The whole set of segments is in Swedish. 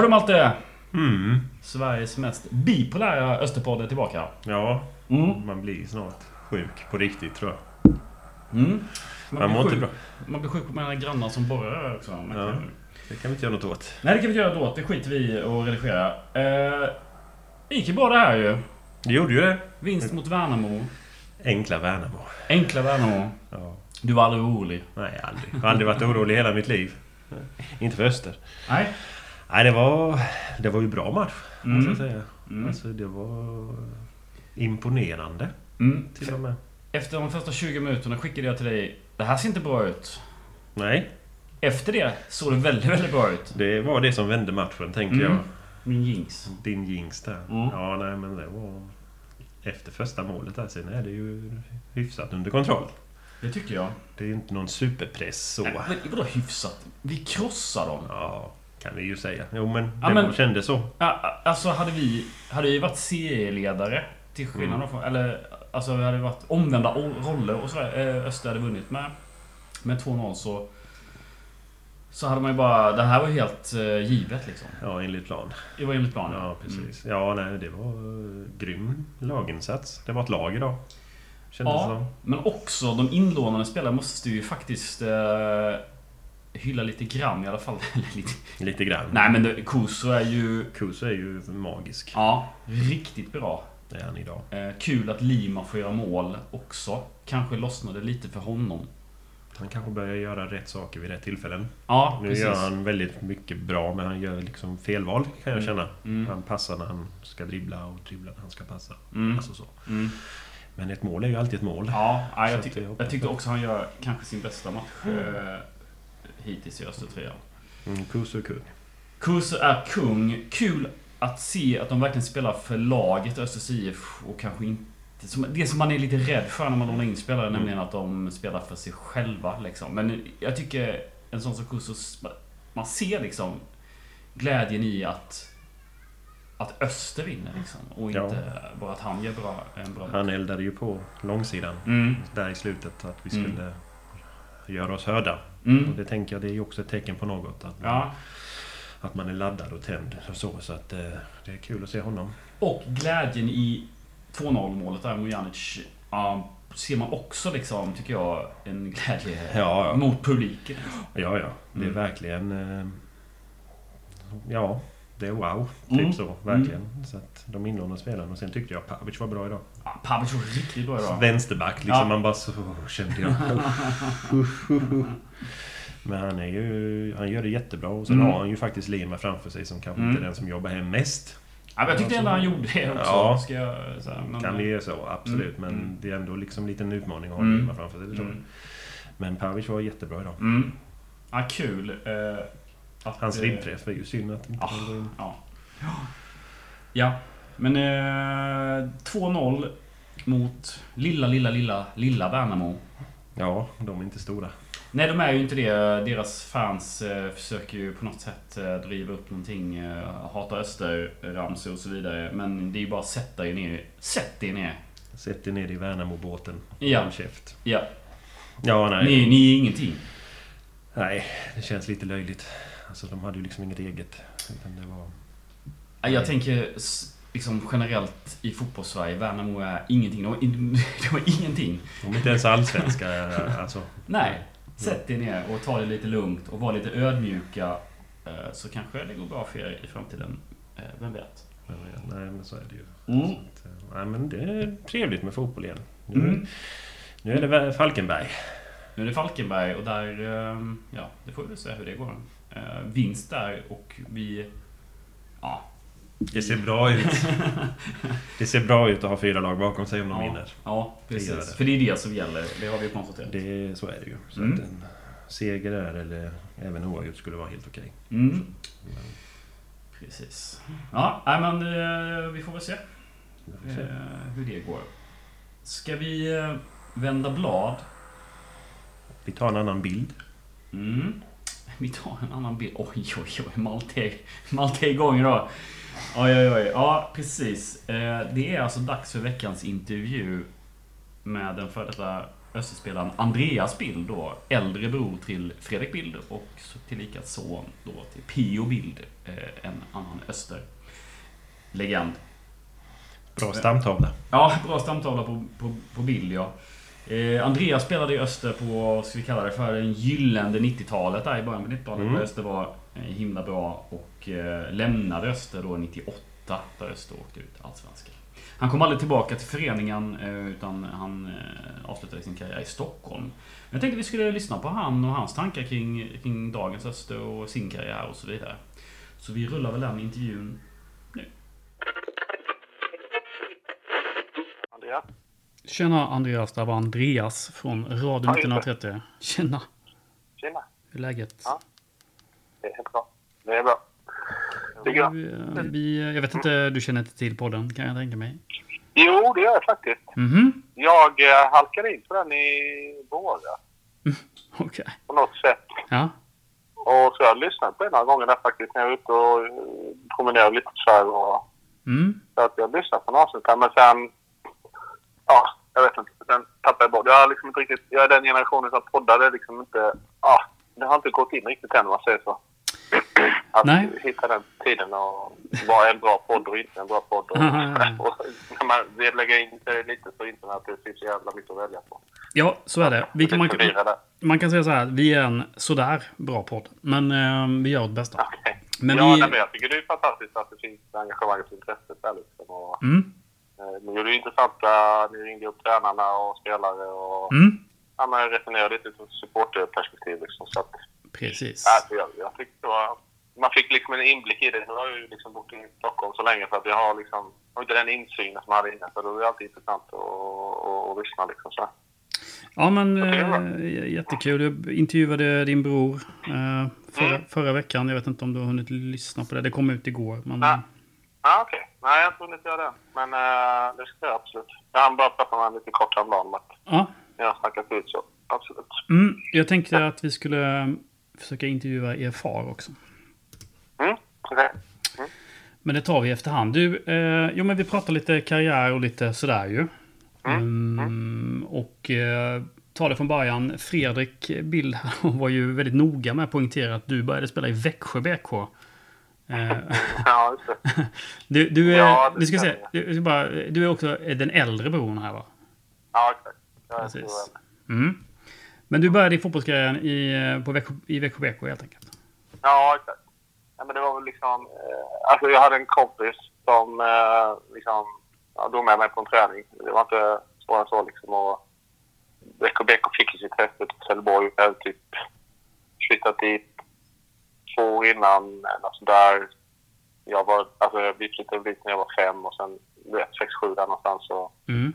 Har du Malte? Mm. Sveriges mest bipolära Österpodd är tillbaka. Ja, Mm. man blir snart sjuk på riktigt tror jag. Mm. Man blir mår inte bra. Man blir sjuk på mina grannar som borrar också. Man Ja. Det kan vi inte göra något åt. Nej, det kan vi inte göra då. Det skiter vi att redigera. Eh, gick ju bra det här ju. Det gjorde ju det. Vinst mot Värnamo. Enkla Värnamo. Enkla Värnamo. Ja. Du var aldrig orolig? Nej, aldrig. Jag har aldrig varit orolig i hela mitt liv. Inte för Öster. Nej. Nej, det var, det var ju bra match. Mm. säga. Mm. Alltså, det var imponerande Mm. till och med. Efter de första 20 minuterna skickade jag till dig. Det här ser inte bra ut. Nej, Efter det såg det väldigt, väldigt bra ut. det var det som vände matchen, tänker Mm. jag. Min jinx. Din jinx där. Mm. Ja, nej men det var... Efter första målet där, sen är det ju hyfsat under kontroll. Det tycker jag. Det är inte någon superpress så. Nej, men vadå hyfsat? Vi krossar dem. Ja, kan vi ju säga. Jo men Ja, det men- kändes så. Alltså hade vi, hade vi varit serieledare till skillnad Mm. från, eller alltså hade det varit omvända roller och sådär. eh, Öster hade vunnit med, med 2-0 så så hade man ju bara, det här var helt eh, givet liksom. Ja, enligt plan. Det var enligt planen. Ja, precis. Ja, nej, det var eh, grym laginsats. Det var ett lag idag. Kändes Ja. som. Men också de inlånade spelarna måste ju faktiskt eh, hylla lite grann i alla fall. Lite. Lite grann. Nej men det- Kuso är ju, Kuso är ju magisk. ja, riktigt bra. Det är han idag. Eh, kul att Lima får göra mål också. Kanske lossnade lite för honom. Han kanske börjar göra rätt saker vid rätt tillfällen. Ja, Nu precis. gör han väldigt mycket bra, men han gör liksom felval kan jag Mm. känna. Mm. Han passar när han ska dribbla och dribblar när han ska passa. Mm. Alltså så. Mm. Men ett mål är ju alltid ett mål. Ja, jag, tyckte, jag jag tyckte också han gör kanske sin bästa match eh, hittills i Östertröjan. Mm, Kuso är kung. Kuso är kung. Kul att se att de verkligen spelar för laget Östers IF och kanske inte... Det som man är lite rädd för när man lånar in spelare, Mm. nämligen att de spelar för sig själva. Liksom. Men jag tycker en sån som Kuso, man ser liksom glädjen i att att Öster vinner liksom. Och Ja. inte bara att han gör bra, en bra Han eldade ju på långsidan Mm. där i slutet att vi Mm. skulle göra oss hörda. Och Mm. det tänker jag det är ju också ett tecken på något. Att man, Ja. att man är laddad och tänd och så. Så att eh, det är kul att se honom. Och glädjen i 2-0 målet där, Mujanic. Ja, ser man också liksom, tycker jag, en glädje Ja, ja. mot publiken. Ja, ja. Det är Mm. verkligen... Eh, ja, det är wow. Mm. Typ så, verkligen. Så att de inlånade spelarna. Och sen tyckte jag Pavic var bra idag. Ja, Pavic var riktigt bra idag. Vänsterback liksom. Ja. Man bara så kände jag. Men han är ju... Han gör det jättebra. Och sen Mm. har han ju faktiskt Lima framför sig som kanske Mm. inte är den som jobbar hem mest. Ja, jag tyckte ändå han gjorde det också. Ja. Ska jag, så här, men, Kan vi göra så, absolut. Mm. Men det är ändå liksom en liten utmaning att ha Mm. Lima framför sig. Det tror jag. Mm. Men Pavic var jättebra idag. Mm. Ja, kul. Eh, att, Hans eh, ribbträff var ju synd att inte in. Ja. Ja. Men eh, 2-0 mot lilla, lilla, lilla, lilla Värnamo. Ja, de är inte stora. Nej, de är ju inte det. Deras fans eh, försöker ju på något sätt eh, driva upp någonting. Eh, hata Öster-ramsor och så vidare. Men det är ju bara att sätta er ner. Sätt er ner. Sätt dig ner i Värnamo-båten. Ja. Håll käft. Ja. Ja, nej. Ni, ni är ingenting. Nej, det känns lite löjligt. Alltså, de hade ju liksom inget eget. Utan det var... Ja, Jag tänker s- liksom generellt i fotbollssverige. Värnamo är ingenting. De de var ingenting. De är inte ens allsvenska. alltså. Nej. Sätt er ner och ta det lite lugnt och var lite ödmjuka. eh, Så kanske det går bra för er i framtiden. Eh, Vem vet? Nej, men så är det ju. Mm. Att, eh, nej, men det är trevligt med fotboll igen. Nu, Mm. nu är det Falkenberg. Nu är det Falkenberg och där, eh, ja, det får vi se hur det går. Eh, Vinst där och vi, ja. Det ser bra ut. Det ser bra ut att ha fyra lag bakom sig om de Ja, vinner. ja precis. det. För det är det som gäller. Det har vi ju konstaterat. Det, så är det ju. Så Mm. att en seger där, eller även oavgjort, skulle vara helt okej. Mm. Men Precis. Ja, nej, men eh, vi får väl se får se. eh, hur det går. Ska vi eh, vända blad? Vi tar en annan bild. Mm. Vi tar en annan bild. Oj, oj, oj. Malte, Malte är igång idag. Oj, oj, oj. Ja, precis. Eh, Det är alltså dags för veckans intervju med den före detta Österspelaren Andreas Bild då, äldre bror till Fredrik Bild och tillika son då till Pio Bild, eh, en annan Öster-legend. Bra stamtavla. Ja, bra stamtavla på, på, på bild ja. Eh, Andreas spelade i Öster på, ska vi kalla det för, den gyllene 90-talet där i början på 90-talet. Mm. Öster var eh, himla bra och eh, lämnade Öster då 98 där Öster åkte ut Allsvenskan. Han kom aldrig tillbaka till föreningen eh, utan han eh, avslutade sin karriär i Stockholm. Jag tänkte vi skulle lyssna på han och hans tankar kring, kring dagens Öster och sin karriär och så vidare. Så vi rullar väl den intervjun nu. Andreas? Tjena Andreas, det var Andreas från Radio 1930. Tjena! Tjena! Hur är läget? Ja, det är bra. Det är bra. Tycker jag. Vi, jag vet inte, du känner inte till podden kan jag tänka mig? Jo, det gör jag faktiskt. Mm -hmm. Jag eh, halkade in på den i våras. Mm, Okej. Okay. På något sätt. Ja. Och så jag har lyssnat på den några gånger där faktiskt när jag är ute och eh, promenerar lite så här. Och, mm. Så att jag har lyssnat på några avsnitt. Men sen... Ja, jag vet inte. Sen tappade jag bort. Jag, har liksom inte riktigt, jag är den generationen som poddade liksom inte... Ja, det har inte gått in riktigt än om man säger så. Att Nej. hitta den tiden och är en bra podd och inte en bra podd. Och, och när man vill lägga in sig lite på internet, det finns så jävla mycket att välja på. Ja, så är det. Vi kan, man, kan, man kan säga så här, vi är en sådär bra podd. Men eh, vi gör vårt bästa. Okay. Men ja, vi... nej, men jag tycker det är fantastiskt att det finns engagemang och intresse där liksom. Och, mm. eh, ni gjorde intressanta, ni ringde upp tränarna och spelare och mm. ja, resonerade lite ur supporterperspektiv liksom. Så att, Precis. Ja, jag, jag tyckte var, man fick liksom en inblick i det. Nu har jag ju liksom bott i Stockholm så länge så att jag har liksom har inte den insynen som jag hade innan. Så då är det alltid intressant att, att, att lyssna liksom så. Ja men äh, jättekul. Jag intervjuade din bror äh, förra, mm. förra, veckan. Jag vet inte om du har hunnit lyssna på det. Det kom ut igår. Men... Ja, ah, okej. Okay. Nej, jag har inte hunnit göra det. Men äh, det ska jag absolut. Jag hann bara prata med honom lite kort häromdagen ja. jag har snackat ut så. Absolut. Mm, jag tänkte ja. att vi skulle försöka intervjua er far också. Mm, okay. mm. Men det tar vi efterhand. Du, eh, jo men vi pratar lite karriär och lite sådär ju. Mm. Mm, och eh, ta det från början. Fredrik Bild var ju väldigt noga med att poängtera att du började spela i Växjö BK. Eh, ja, just det. Du, du är, ja, du ska se, du, bara, du är också den äldre bron här va? Ja, exakt. Precis. Mm. Men du började i fotbollskarriären i, på Växjö, i helt enkelt? Ja, exakt. Ja, men det var väl liksom... Eh, alltså jag hade en kompis som eh, liksom... Ja, drog med mig på en träning. Det var inte svårare än så liksom. Och BK fick ju sitt häfte till Trelleborg. Jag hade typ flyttat dit två år innan. Eller sådär. Jag var... Alltså vi flyttade dit när jag var fem och sen... Du vet, sex, sju där någonstans. Så, mm.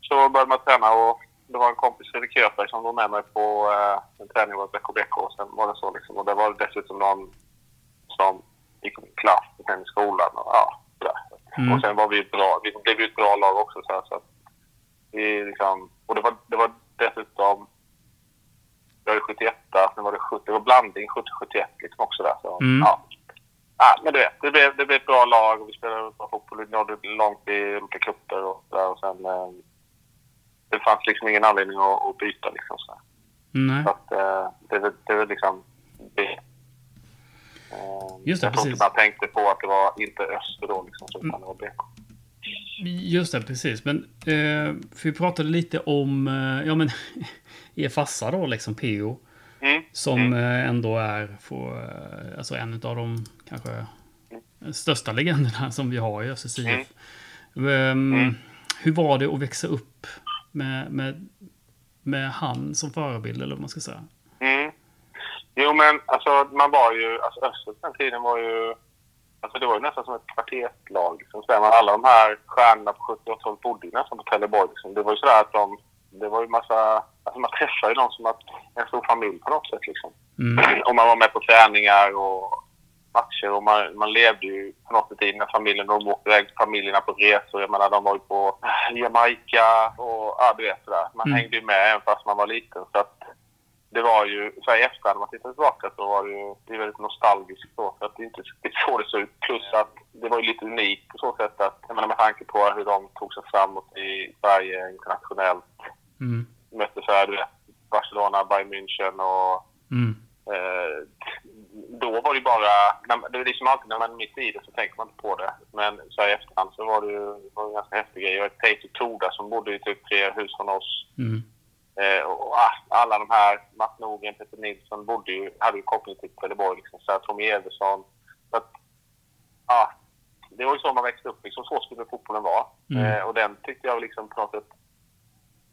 så började man träna och det var en kompis, Fredrik Köpberg, som var med mig på eh, en träning hos BKBK. Och sen var det så liksom. Och det var dessutom någon som gick min klass sen i skolan. Och, ja, mm. och sen var vi bra. Vi blev ju ett bra lag också. Så, här, så vi liksom, och det var, det var dessutom... Jag är 71, sen var det 70, det var blandning 70-71 liksom också där. Så, mm. ja. Ja, men du vet, det blev, det blev ett bra lag och vi spelade bra fotboll. Vi nådde långt i olika cuper och, där, och sen... Eh, det fanns liksom ingen anledning att, att byta liksom. Så, Nej. så att, eh, det, det är liksom det. Eh, Just det, jag precis. man tänkte på att det var inte Öster då liksom, utan mm. det var BK. Just det, precis. Men eh, för vi pratade lite om, ja men, er farsa då liksom, PO. Mm. Som mm. Ändå är för, alltså en av de kanske mm. största legenderna som vi har i Östers IF. Um, hur var det att växa upp med, med, med han som förebild, eller vad man ska säga? Mm. Jo, men alltså man var ju... Alltså Öster den tiden var ju... Alltså det var ju nästan som ett kvarterslag. Liksom, så man, alla de här stjärnorna på 70 och 80-talet bodde ju nästan på Trelleborg. Liksom. Det var ju sådär att de... Det var ju massa... Alltså man träffade ju dem som att en stor familj på något sätt liksom. Mm. Och man var med på träningar och matcher och man, man levde ju på något sätt i den här familjen. De åkte iväg familjerna på resor. Jag menar, de var ju på Jamaica och ja, du vet sådär. Man Mm. hängde ju med även fast man var liten. Så att det var ju, så här i efterhand när man tittar tillbaka så var det ju, det är väldigt nostalgiskt så. För att det inte riktigt så det såg ut. Plus att det var ju lite unikt på så sätt att, jag menar med tanke på hur de tog sig framåt i Sverige internationellt. Mm. mötte så här, du vet, Barcelona, Bayern München och Mm. Eh, då var det bara... Det är liksom alltid när man är mitt i det så tänker man inte på det. Men så här i efterhand så var det ju det var en ganska häftig grej. Jag vet Peter Toda som bodde i typ tre hus från oss. Mm. Eh, och ah, alla de här, Matt Nordgren, Peter Nilsson, bodde ju, hade ju koppling till Trelleborg. Liksom, så här, Tommy Eversson. Så att, ah, det var ju så man växte upp. Liksom, så skulle fotbollen vara. Mm. Eh, och den tyckte jag liksom på något sätt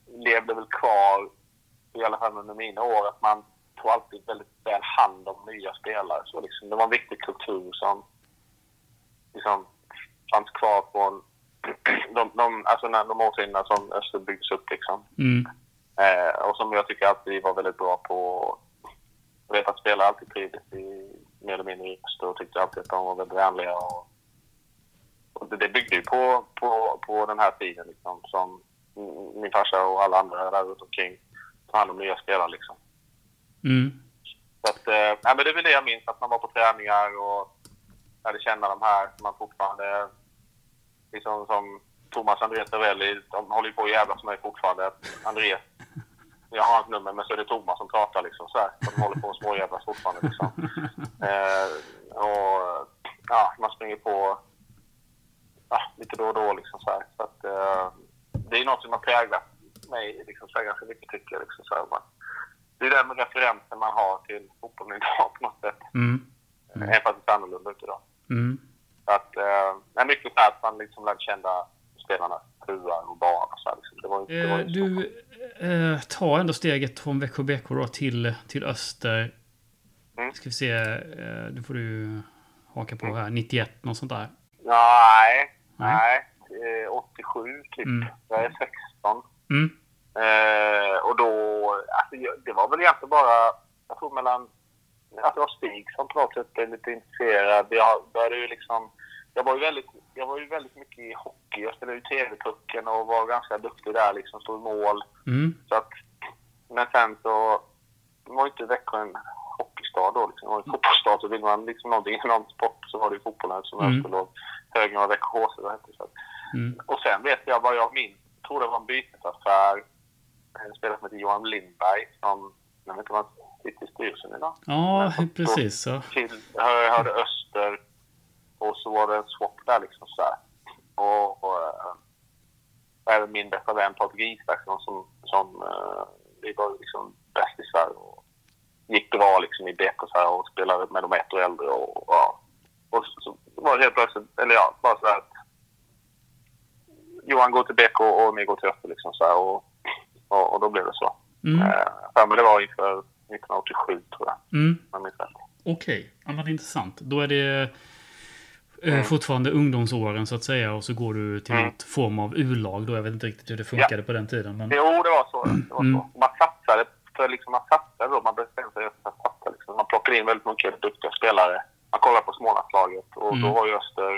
levde väl kvar, i alla fall under mina år, att man tog alltid väldigt väl hand om nya spelare. Så liksom, det var en viktig kultur som liksom, fanns kvar från de, de, alltså när, de årtiondena som Öster byggdes upp. Liksom. Mm. Eh, och som jag tycker alltid var väldigt bra på. Jag vet att spelare alltid trivdes i mer eller mindre i Öster och tyckte alltid att de var väldigt vänliga. Och, och det, det byggde ju på, på, på den här tiden liksom, som min farsa och alla andra där runt omkring tog hand om nya spelare. Liksom. Mm. Så att, eh, men det är väl det jag minns, att man var på träningar och lärde känna de här som man fortfarande, liksom som Thomas Andreas Ravelli, de håller ju på att jävlas med mig fortfarande. Andrés, jag har hans nummer, men så är det Thomas som pratar liksom så här. De håller på att småjävlas fortfarande liksom. Eh, och ja, man springer på ja, lite då och då liksom så här. Så att, eh, det är något som har präglat mig liksom, så här, ganska mycket tycker jag. Liksom, så här. Man, det är den referensen man har till fotbollen idag på något sätt. Mm. Mm. Även fast det ser annorlunda ut idag. Mm. Att, eh, mycket så att man liksom lärde känna spelarnas fruar och barn och så här, liksom. Det var, det var Eh, du eh, tar ändå steget från Växjö BK då till, till Öster. Mm. Ska vi se, eh, nu får du haka på här. 91, något sånt där. Nej, Nej. nej. Eh, 87 typ. Mm. Jag är 16. Mm. Eh, och då, alltså, det var väl egentligen bara, jag tror mellan, att det var Stig som på något sätt blev lite intresserad. Jag började ju liksom, jag var ju väldigt, jag var ju väldigt mycket i hockey. Jag spelade ju TV-pucken och var ganska duktig där liksom, stod i mål. Mm. Så att, men sen så var ju inte Växjö en hockeystad då. Liksom. Det var en fotbollsstad. Så vill man liksom någonting i någon sport så var det ju fotbollen som Mm. jag låg högre än Växjö HC. Så att, Mm. och sen vet jag vad jag minns. Jag tror det var en bytesaffär. En spelare som heter Johan Lindberg som, jag vet inte om han sitter i styrelsen idag. Ja, precis så. Till, jag hörde Öster och så var det en swap där liksom så här. Och, och äh, även min bästa vän Patrik Isaksson som, som äh, vi var liksom bäst i Sverige och gick bra liksom i BK så här och spelade med de ett år äldre och, och ja. Och så, så var det helt plötsligt, eller ja, bara så här att Johan går till BK och ni går till Öster liksom så här och, och, och då blev det så. Mm. Äh, men det var inför 1987 tror jag, Mm. Okej, ja, men intressant. Då är det eh, Mm. fortfarande ungdomsåren så att säga och så går du till Mm. något form av U-lag då. Jag vet inte riktigt hur det funkade på den tiden. Men... Jo, det var så. Det var Mm. så. Man satsade, för liksom, man satsade då. Man bestämde sig för att satsa. Liksom. Man plockade in väldigt mycket duktiga spelare. Man kollade på Smålandslaget och Mm. då var ju Öster,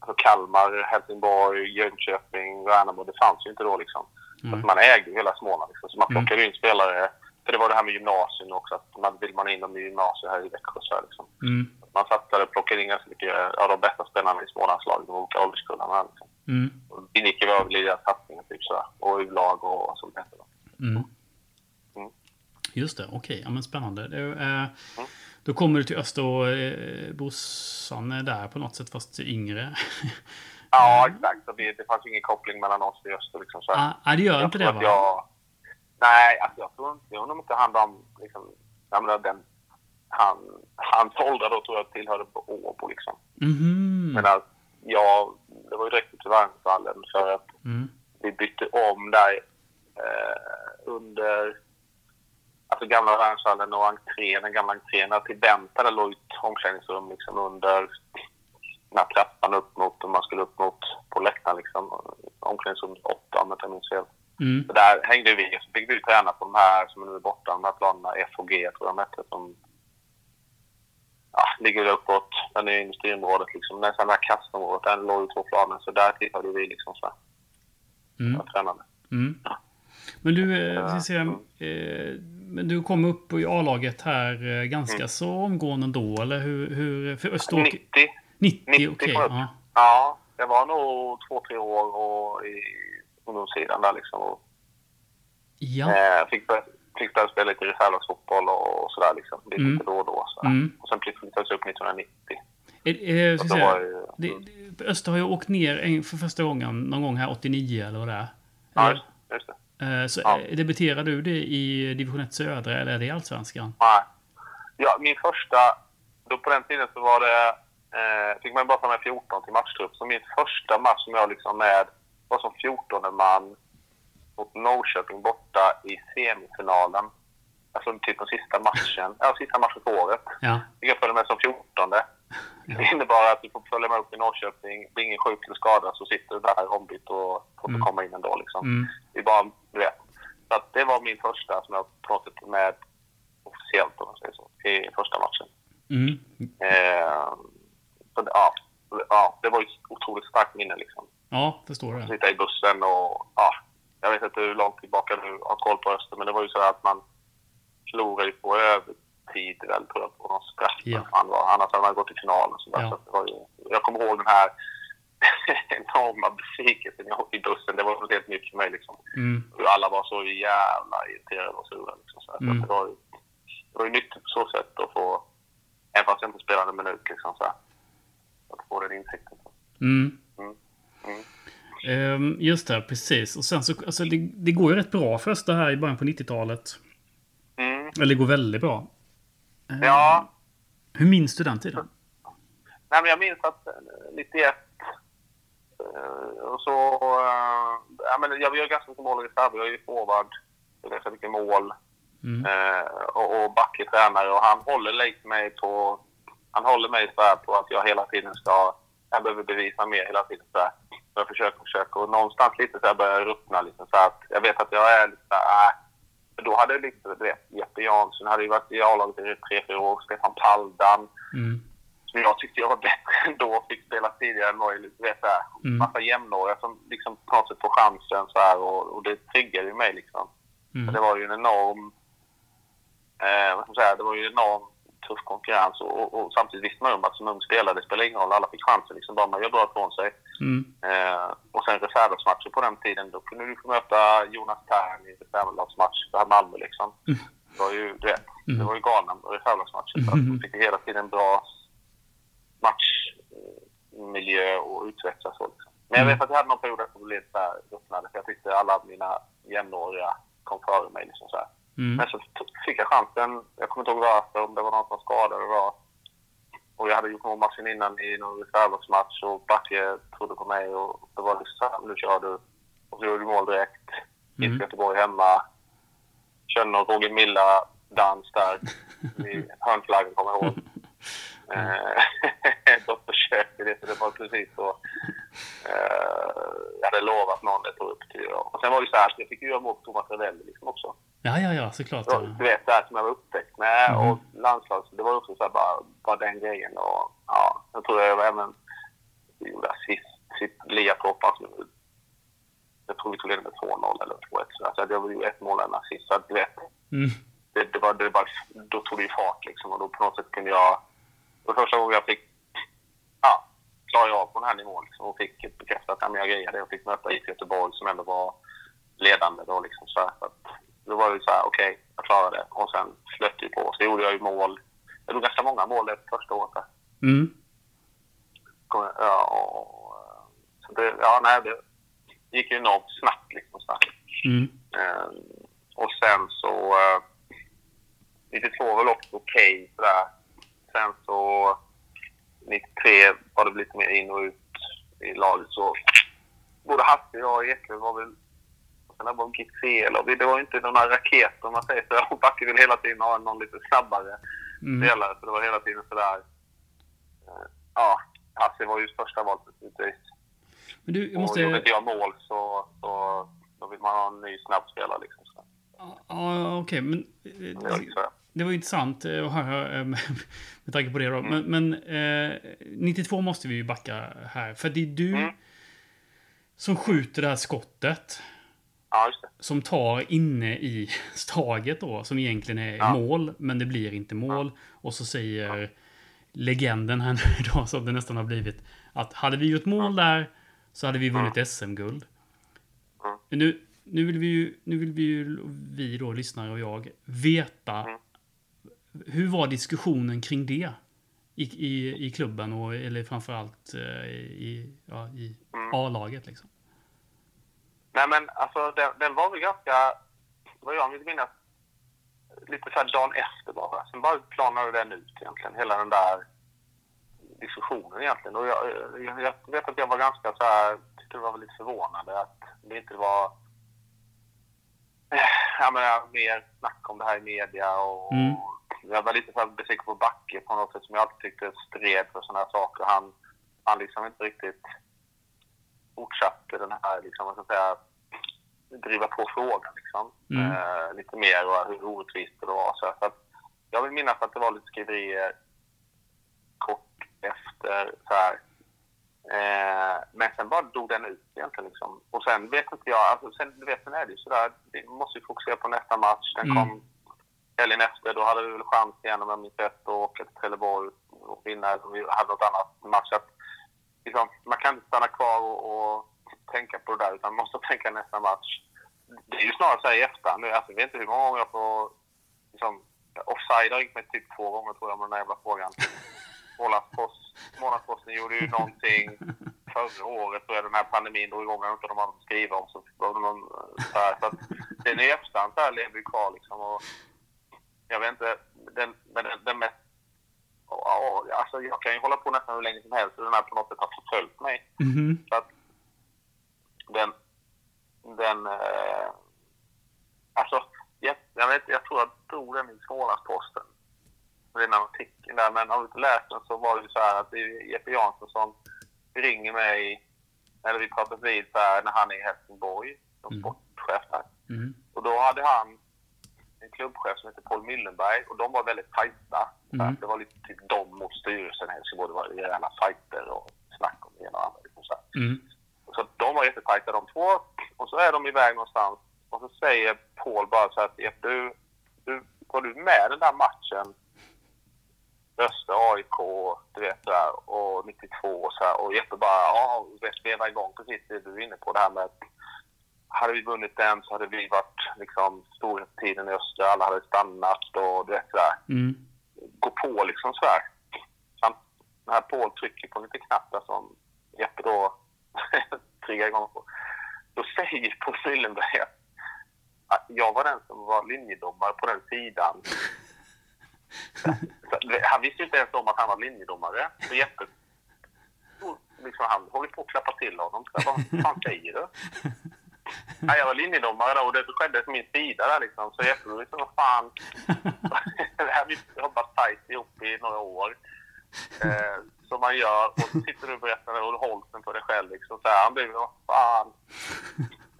alltså Kalmar, Helsingborg, Jönköping, Värnamo. Det fanns ju inte då liksom. Mm. att man ägde hela Småland liksom. Så man Mm. plockade in spelare. För det var det här med gymnasium också. Att man vill man in dem i gymnasiet här i Växjö så här, liksom. Mm. Man satsade och plockade in ganska mycket av de bästa spelarna i Smålandslaget. De olika ålderskullarna. Liksom. Mm. Det gick ju över i den satsningen typ så här. Och U-lag och sånt där. Mm. Mm. Just det, okej. Ja, men spännande. Det, eh, Då kommer du till Öster och eh, brorsan är där på något sätt fast yngre. Ja, exakt. Så det, det fanns ju ingen koppling mellan oss och Öster. Liksom, så. ah, ah, det gör jag inte det va? Jag, nej, alltså, jag tror inte... Jag inte han om... Liksom, jag menar, den, han, hans ålder då tror jag tillhörde på Åbo. Liksom. Mhm. Men att jag... Det var ju direkt till Värmsvallen för att Mm. vi bytte om där eh, under... Alltså gamla Värmsvallen och entrén, den gamla entrén. Till vänster där låg ett omklädningsrum liksom under den här trappan upp mot, man skulle upp mot på läktaren liksom. Omklädningsrum 8 om jag inte minns fel. Mm. Så där hängde vi, så fick vi träna på de här som nu är borta, de här planerna, FOG tror jag de hette, som ja, ligger uppåt, den är industriområdet liksom, nästan det här kastområdet, där låg ju två planer, så där tittade vi liksom så här, Mm. jag tränade. Mm. Men du, eh, ska se, eh, men du kom upp i A-laget här eh, ganska Mm. så omgående då, eller hur? hur för Österåker... 90, 90, 90 okej. det. ja. ja, det var nog två, tre år och i ungdomssidan där liksom. Och Ja. Eh, fick, börja- fick börja spela lite reservlagsfotboll och, och sådär liksom. Lite, Mm. lite då och då. Sådär. Mm. Och sen flyttades jag upp 1990. Eh, jag var säga, ju, det, det, Öster har ju åkt ner för första gången någon gång här 89 eller vad det är. ja, just, just det. eh, så Ja. eh, debuterar du det i division 1 södra eller är det i allsvenskan? Nej. Ja, min första... Då på den tiden så var det... Eh, fick man bara ta med 14 till matchtrupp. Så min första match som jag liksom med var som 14 man mot Norrköping borta i semifinalen. Alltså typ den sista matchen. Ja, sista matchen på året. Ja. Jag följa med som 14. Det innebar att du får följa med upp till Norrköping. Blir ingen sjuk eller skadad så sitter du där ombytt och får Mm. komma in ändå. Liksom. Mm. Det är bara, du vet. Så det var min första som jag pratat med officiellt om man säger så, i första matchen. Mm. Eh, så det, ja, ja, det var ett otroligt starkt minne liksom. Ja, förstår det. Sitta i bussen och ja, jag vet inte hur långt tillbaka du har koll på Öster, men det var ju så att man förlorade på övertid väl tror jag på någon straff. Ja. Han var, annars hade man gått till finalen. Så, där, Ja. så det var ju, jag kommer ihåg den här enorma besvikelsen i bussen. Det var något helt nytt för mig liksom. Mm. Alla var så jävla irriterade och sura. Liksom, så Mm. det, var ju, det var ju nyttigt på så sätt att få, även fast jag inte spelade en minut, liksom, så att få den insikten. Mm. Mm. Mm. Ehm, just det, precis. Och sen så, alltså det, det går ju rätt bra för Öster här i början på 90-talet. Mm. Eller det går väldigt bra. Ehm, Ja, Hur minns du den tiden? Nej, men jag minns att eh, 91 eh, och så... eh, ja, men jag gör ganska mycket mål i reserv. Jag är ju forward. Jag gör ganska mycket mål. Mm. Eh, och, och Backe tränare och han håller liksom mig på... Han håller mig så här på att jag hela tiden ska... Jag behöver bevisa mer hela tiden. Så här. Så jag försöker, försöker. Och någonstans lite så här börjar jag ruttna. Liksom, så att jag vet att jag är lite så här... Äh, då hade liksom, du vet, Jeppe Jansson hade ju varit i A-laget i tre, fyra år. Stefan Paldan Mm. som jag tyckte jag var bättre ändå, fick spela tidigare än Neulich. Du vet såhär, Mm. massa jämnåriga som liksom på något sätt får chansen så här, och, och det triggade ju mig liksom. Mm. Det var ju en enorm, eh, vad ska man säga, det var ju en enorm tuff konkurrens och, och, och samtidigt visste man ju om att som ung spelare, det spelar ingen roll, alla fick chansen liksom, bara man gör bra ifrån sig. Mm. Eh, och sen reservlagsmatcher på den tiden, då kunde du få möta Jonas Tern i reservlagsmatch för Malmö liksom. Mm. Det var ju, du vet, Mm. det var ju galna reservlagsmatcher. Så Mm. du fick hela tiden en bra matchmiljö och utvecklas så liksom. Men jag Mm. vet att jag hade någon period där jag blev lite såhär ruttnade, för jag tyckte alla mina jämnåriga kom före mig liksom så här. Mm. Men så fick jag chansen. Jag kommer inte ihåg varför, om det var någon som var skadad eller. Och jag hade gjort mål matchen innan i någon reservlagsmatch och Backe trodde på mig och det var liksom nu kör du. Och så gjorde du mål direkt. Mm. Mm. Göteborg hemma. Körde någon Roger Milla-dans där. I hörnflaggan kommer jag ihåg. Eh, Då försökte det, så det var precis så. Eh, jag hade lovat någon det tog upp till Och sen var det så här jag fick ju göra mål på Thomas Ravelli liksom också. Ja, ja, ja, såklart. Ja, Du vet, det här som jag var upptäckt med Mm. och landslags... Det var också så här bara, bara den grejen. Och, ja, jag tror jag var även... Gjorde assist, typ Lia Toppan. Jag tror vi tog ledning med 2-0 eller 2-1. Så alltså, det var ju ett mål och en assist. Så att, du vet, Mm. det, det var, det var, då tog det ju fart liksom. Och då på något sätt kunde jag... Det var första gången jag fick... Ja, klarade jag av på den här nivån liksom, och fick bekräftat att jag grejade. Jag fick möta IF Göteborg som ändå var ledande då liksom. Så att, då var det så här, okej, jag klarade det. Och sen flöt det på. Så gjorde jag ju mål. Jag gjorde ganska många mål det första året. Mm. Ja, och, så det, ja, nej, det gick ju enormt snabbt liksom. Så här. Mm. Eh, och sen så... Eh, 92 var väl också okej sådär. Sen så... 93 var det lite mer in och ut i laget. Så både Hasse och jag och Eklöf var väl... Sen det var Gizel och vi, det var inte några raketer om man säger så. Och Backe ville hela tiden ha någon lite snabbare Mm. spelare. Så det var hela tiden sådär... Eh, ja, Hasse var ju första valet naturligtvis. Men du, jag Och måste... gjorde inte jag mål så, så då vill man ha en ny snabb spelare liksom. Så. Ja, okej, men... Det var så. Det var intressant eh, att höra eh, med, tanke på det då. Men, men eh, 92 måste vi ju backa här. För det är du Mm. som skjuter det här skottet. Ja. Som tar inne i staget då. Som egentligen är Ja. mål. Men det blir inte mål. Och så säger legenden här nu idag som det nästan har blivit. Att hade vi gjort mål där så hade vi vunnit SM-guld. Nu, nu vill vi ju, nu vill vi ju, vi då, lyssnare och jag, veta hur var diskussionen kring det? I, i, i klubben och eller framförallt eh, i, ja, i Mm. A-laget liksom. Nej men alltså den, den var väl ganska, vad jag vill minnas, lite så här dagen efter bara. Sen bara planade den ut egentligen, hela den där diskussionen egentligen. Och jag, jag, jag vet att jag var ganska så här, tyckte det var lite förvånande att det inte var eh, jag menar, mer snack om det här i media och Mm. jag var lite så besviken på Backe på något sätt som jag alltid tyckte stred för sådana här saker. Han, han liksom inte riktigt fortsatte den här, liksom, vad ska säga, driva på frågan liksom. Mm. Eh, lite mer och hur orättvist det var. Så att jag vill minnas att det var lite skriverier kort efter så här. Eh, men sen bara dog den ut egentligen liksom. Och sen vet inte jag, alltså sen, du vet, sen är det ju sådär, vi måste ju fokusera på nästa match. Den Mm. kom helgen efter, då hade vi väl chans igen om jag minns rätt att åka till Trelleborg och vinna. Vi hade något annat match. Att, liksom, man kan inte stanna kvar och, och tänka på det där utan måste tänka nästa match. Det är ju snarare så här i efterhand nu. Alltså, jag vet inte hur många gånger jag får... Liksom, offside har ringt mig typ två gånger tror jag med den där jävla frågan. Månadspost, Månadsposten gjorde ju någonting förra året tror jag den här pandemin drog igång. Jag vet inte om de hade skriva om. Så det någon, så här, så att den i efterhand så här lever ju kvar liksom. Och jag vet inte, den, men den, den mest... Alltså jag kan ju hålla på nästan hur länge som helst och den här på något sätt har förföljt mig. Mhm. Så att den... Den... Eh, alltså, jag, jag, vet, jag tror jag drog den i Smålandsposten. Det är en artikel där, men om du inte läst den så var det ju så här att det är Jeppe Jansson som ringer mig, eller vi pratar vid så här när han är i Helsingborg som Mm. sportchef där. Mhm. Och då hade han en klubbchef som heter Paul Myllenberg och de var väldigt tajta. Mm. Det var lite typ de mot styrelsen i Helsingborg. Det var rejäla fighter och snack om det ena och andra. Liksom så, här. Mm. Så de var jättetajta de två. Och så är de iväg någonstans och så säger Paul bara så här att du, du, var du med den där matchen? Öster AIK, du vet här, och 92 och så här. Och Jeppe bara, ja, veva igång precis det du är inne på det här med hade vi vunnit den så hade vi varit liksom storhetstiden i Öster, alla hade stannat och du vet sådär. Mm. Gå på liksom sådär. Samt när Paul trycker på en liten knapp där som Jeppe då triggar igång på. Då säger Paul Myllenberg att jag var den som var linjedomare på den sidan. Han visste inte ens om att han var linjedomare. Så Jeppe liksom, han håller på att klappa till honom. Så, vad fan säger du? Nej, jag var linjedomare då och det skedde på min sida där liksom. Så Jeppe liksom, vad fan. det här vi jobbat tajt ihop i några år. Eh, som man gör. Och så sitter du och berättar och håller hålls den på dig själv liksom. Så här, han blir vad fan.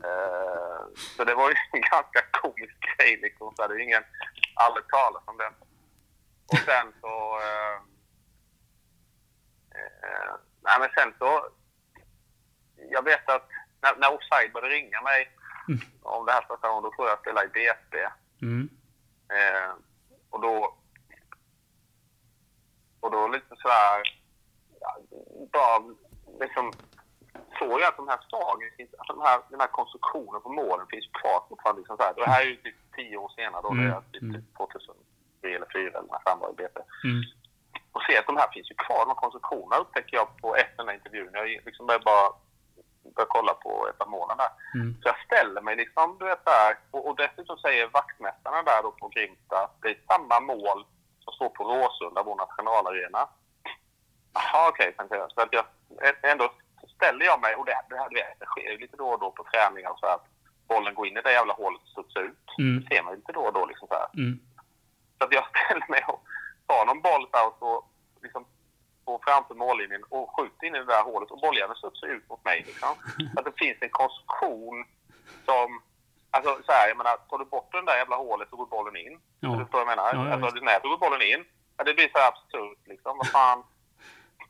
Eh, så det var ju en ganska komisk grej liksom. Så det är ingen, aldrig talas om den. Och sen så... Eh, eh, nej men sen så... Jag vet att när, när Offside började ringa mig om det här första gången, då tror jag jag spelade i BP. Mm. Och då... Och då lite sådär... Bara liksom såg jag att de här slagen, alltså de här, den här konstruktionen på målen finns kvar fortfarande. Liksom så här. Det här är ju typ tio år senare då, Mm, det är typ mm. 2003 eller 2004 eller när han var i BP. Mm. Och se att de här finns ju kvar, de här konstruktionerna upptäcker jag på efter den här intervjun. Jag liksom började bara började kolla på ett av målen där. Mm. Så jag ställer mig liksom, du vet där. Och, och dessutom säger vaktmästarna där då på Grimsta att det är samma mål som står på Råsunda, vår nationalarena. Jaha, okej, jag. Så att jag ändå ställer jag mig, och det, det, här, det sker ju lite då och då på träningar och så att bollen går in i det jävla hålet och studsar ut. Mm. Det ser man ju lite då och då liksom så här. Mm. Så att jag ställer mig och tar någon boll så här och så liksom på framför mållinjen och skjuter in i det där hålet och bollen studsar ut mot mig. Liksom. Så att det finns en konstruktion som... Alltså så här, jag menar, tar du bort den där jävla hålet så går bollen in. Ja. Du förstår vad jag menar? Ja, ja, alltså, när så går bollen in. Ja, det blir så här absurt liksom. Vad fan?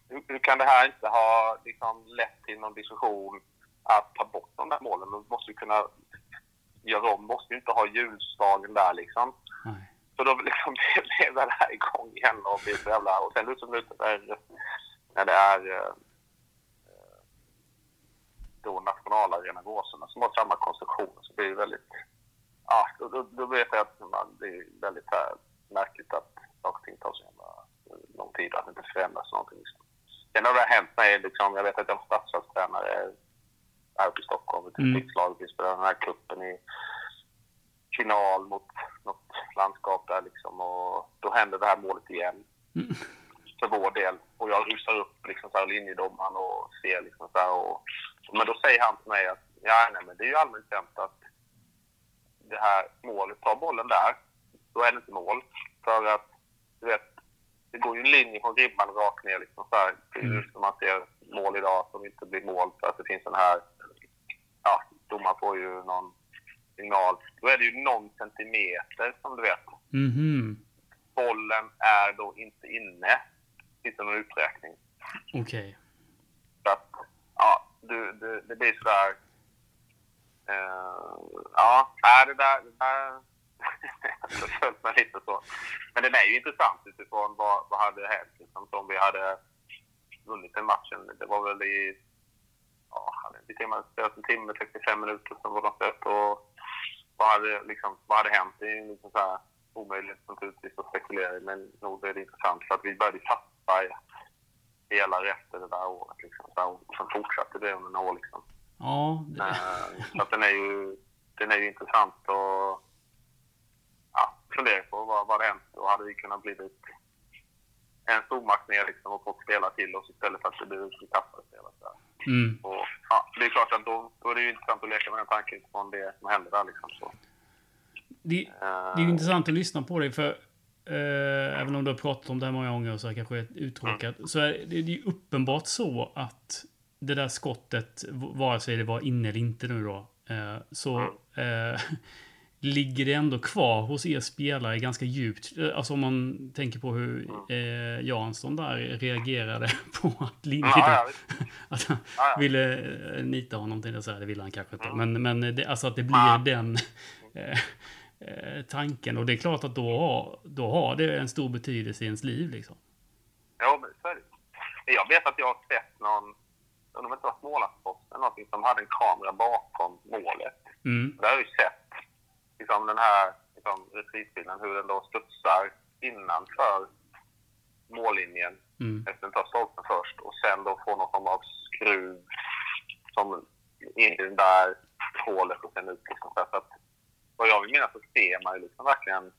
Hur, hur kan det här inte ha liksom, lett till någon diskussion att ta bort de där målen? Då måste vi kunna göra om. Måste vi inte ha hjulslagen där liksom. Nej. Så då liksom blev det här igång igen och blev så jävla... Och sen liksom när det är... eh, då nationalarenan Råsunda som har samma konstruktion så blir det väldigt... Ja, då, då, då vet jag att man, det är väldigt här, märkligt att saker och ting tar så jävla lång tid att det inte förändras någonting. Liksom. Sen har det hänt mig, liksom, jag vet att jag var stadslagstränare här uppe i Stockholm, ett Mm. rikslag. Vi spelade den här cupen i final mot något landskap där liksom och då hände det här målet igen. Mm. För vår del. Och jag rusar upp liksom så här linjedomaren och ser liksom så här och... Men då säger han till mig att ja, nej, men det är ju allmänt känt att det här målet, tar bollen där, då är det inte mål. För att, du vet, det går ju en linje från ribban rakt ner liksom så här. Mm. man ser mål idag som inte blir mål för att det finns en här, ja, domaren får ju någon signal. Då är det ju någon centimeter som du vet. Mhm. Bollen är då inte inne. Finns det någon uträkning. Okej. Så att, ja, du, du, det blir sådär... Uh, ja, nej, det där... Det där har följt mig lite så. Men den är ju intressant utifrån vad, vad hade hänt. Liksom, så om vi hade vunnit den matchen. Det var väl i... Ja, vi timmar, spelat en timme, 65 minuter som var de sett. Och vad hade, liksom, vad hade hänt? Det är ju liksom så här omöjligt naturligtvis att spekulera i, men nog är det intressant för att vi började tappa delar efter det där året. Liksom. Så här, och sen fortsatte det under några år. Liksom. Ja, det, Så att den är ju, den är ju intressant och fundera på vad, vad det hänt. Då hade vi kunnat blivit en stormakt ner liksom och fått spela till oss istället för att det blir vi tappade spelare. Här. mm. Och, ja, det är klart att då, då är det ju intressant att leka med den tanken från det som hände där. Liksom, så. det, Eh, det är ju intressant att lyssna på dig för eh, även om du har pratat om det här många gånger och så här kanske är uttråkat så är det, det är ju uppenbart så att det där skottet, vare sig det var inne eller inte nu då, eh, så eh, ligger det ändå kvar hos er spelare ganska djupt. Eh, Alltså om man tänker på hur eh, Jansson där reagerade på att Lindgren ja, att han Ja, ja. ville eh, nita honom till det så här, det ville han kanske inte. Men, men det, alltså att det blir den eh, eh, tanken. Och det är klart att då har, då har det en stor betydelse i ens liv liksom. Ja, men så är det. Jag vet att jag har sett någon, undrar om det inte var Smålandsposten någonting, som hade en kamera bakom målet. Mm. Där har jag ju sett liksom, den här liksom, reprisbilden, hur den då studsar innanför mållinjen Mm. efter den tar stolpen först och sen då får någon form av skruv som in i det där hålet och sen ut. Liksom, så att, vad jag vill minnas så ser man ju liksom verkligen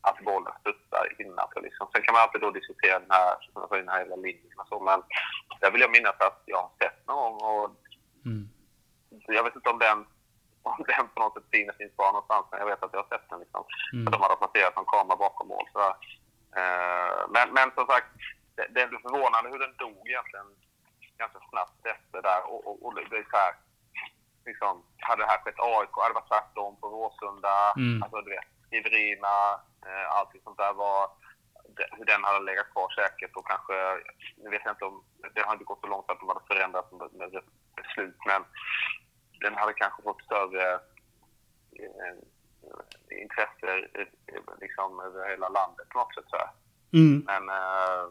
att bollen studsar innanför. Liksom. Sen kan man alltid då diskutera den här, den här hela linjen och så, men där vill jag minnas att jag har sett någon gång och Mm. jag vet inte om den, om den på något sätt finns finns kvar någonstans, men jag vet att jag har sett den. Liksom. Mm. Att de hade placerat någon kamera bakom mål. Så, eh, men, men som sagt, det, det är förvånande hur den dog egentligen ganska snabbt efter där. Och, och, och det är så här, liksom, hade det här skett AIK, hade det varit tvärtom på Råsunda, Mm. alltså du vet, skriverierna, eh, allting sånt där var hur den hade legat kvar säkert och kanske, nu vet jag inte om, det har inte gått så långt att de hade förändrat beslut, men den hade kanske fått större eh, intresse liksom över hela landet på något sätt. Så. Mm. Men eh,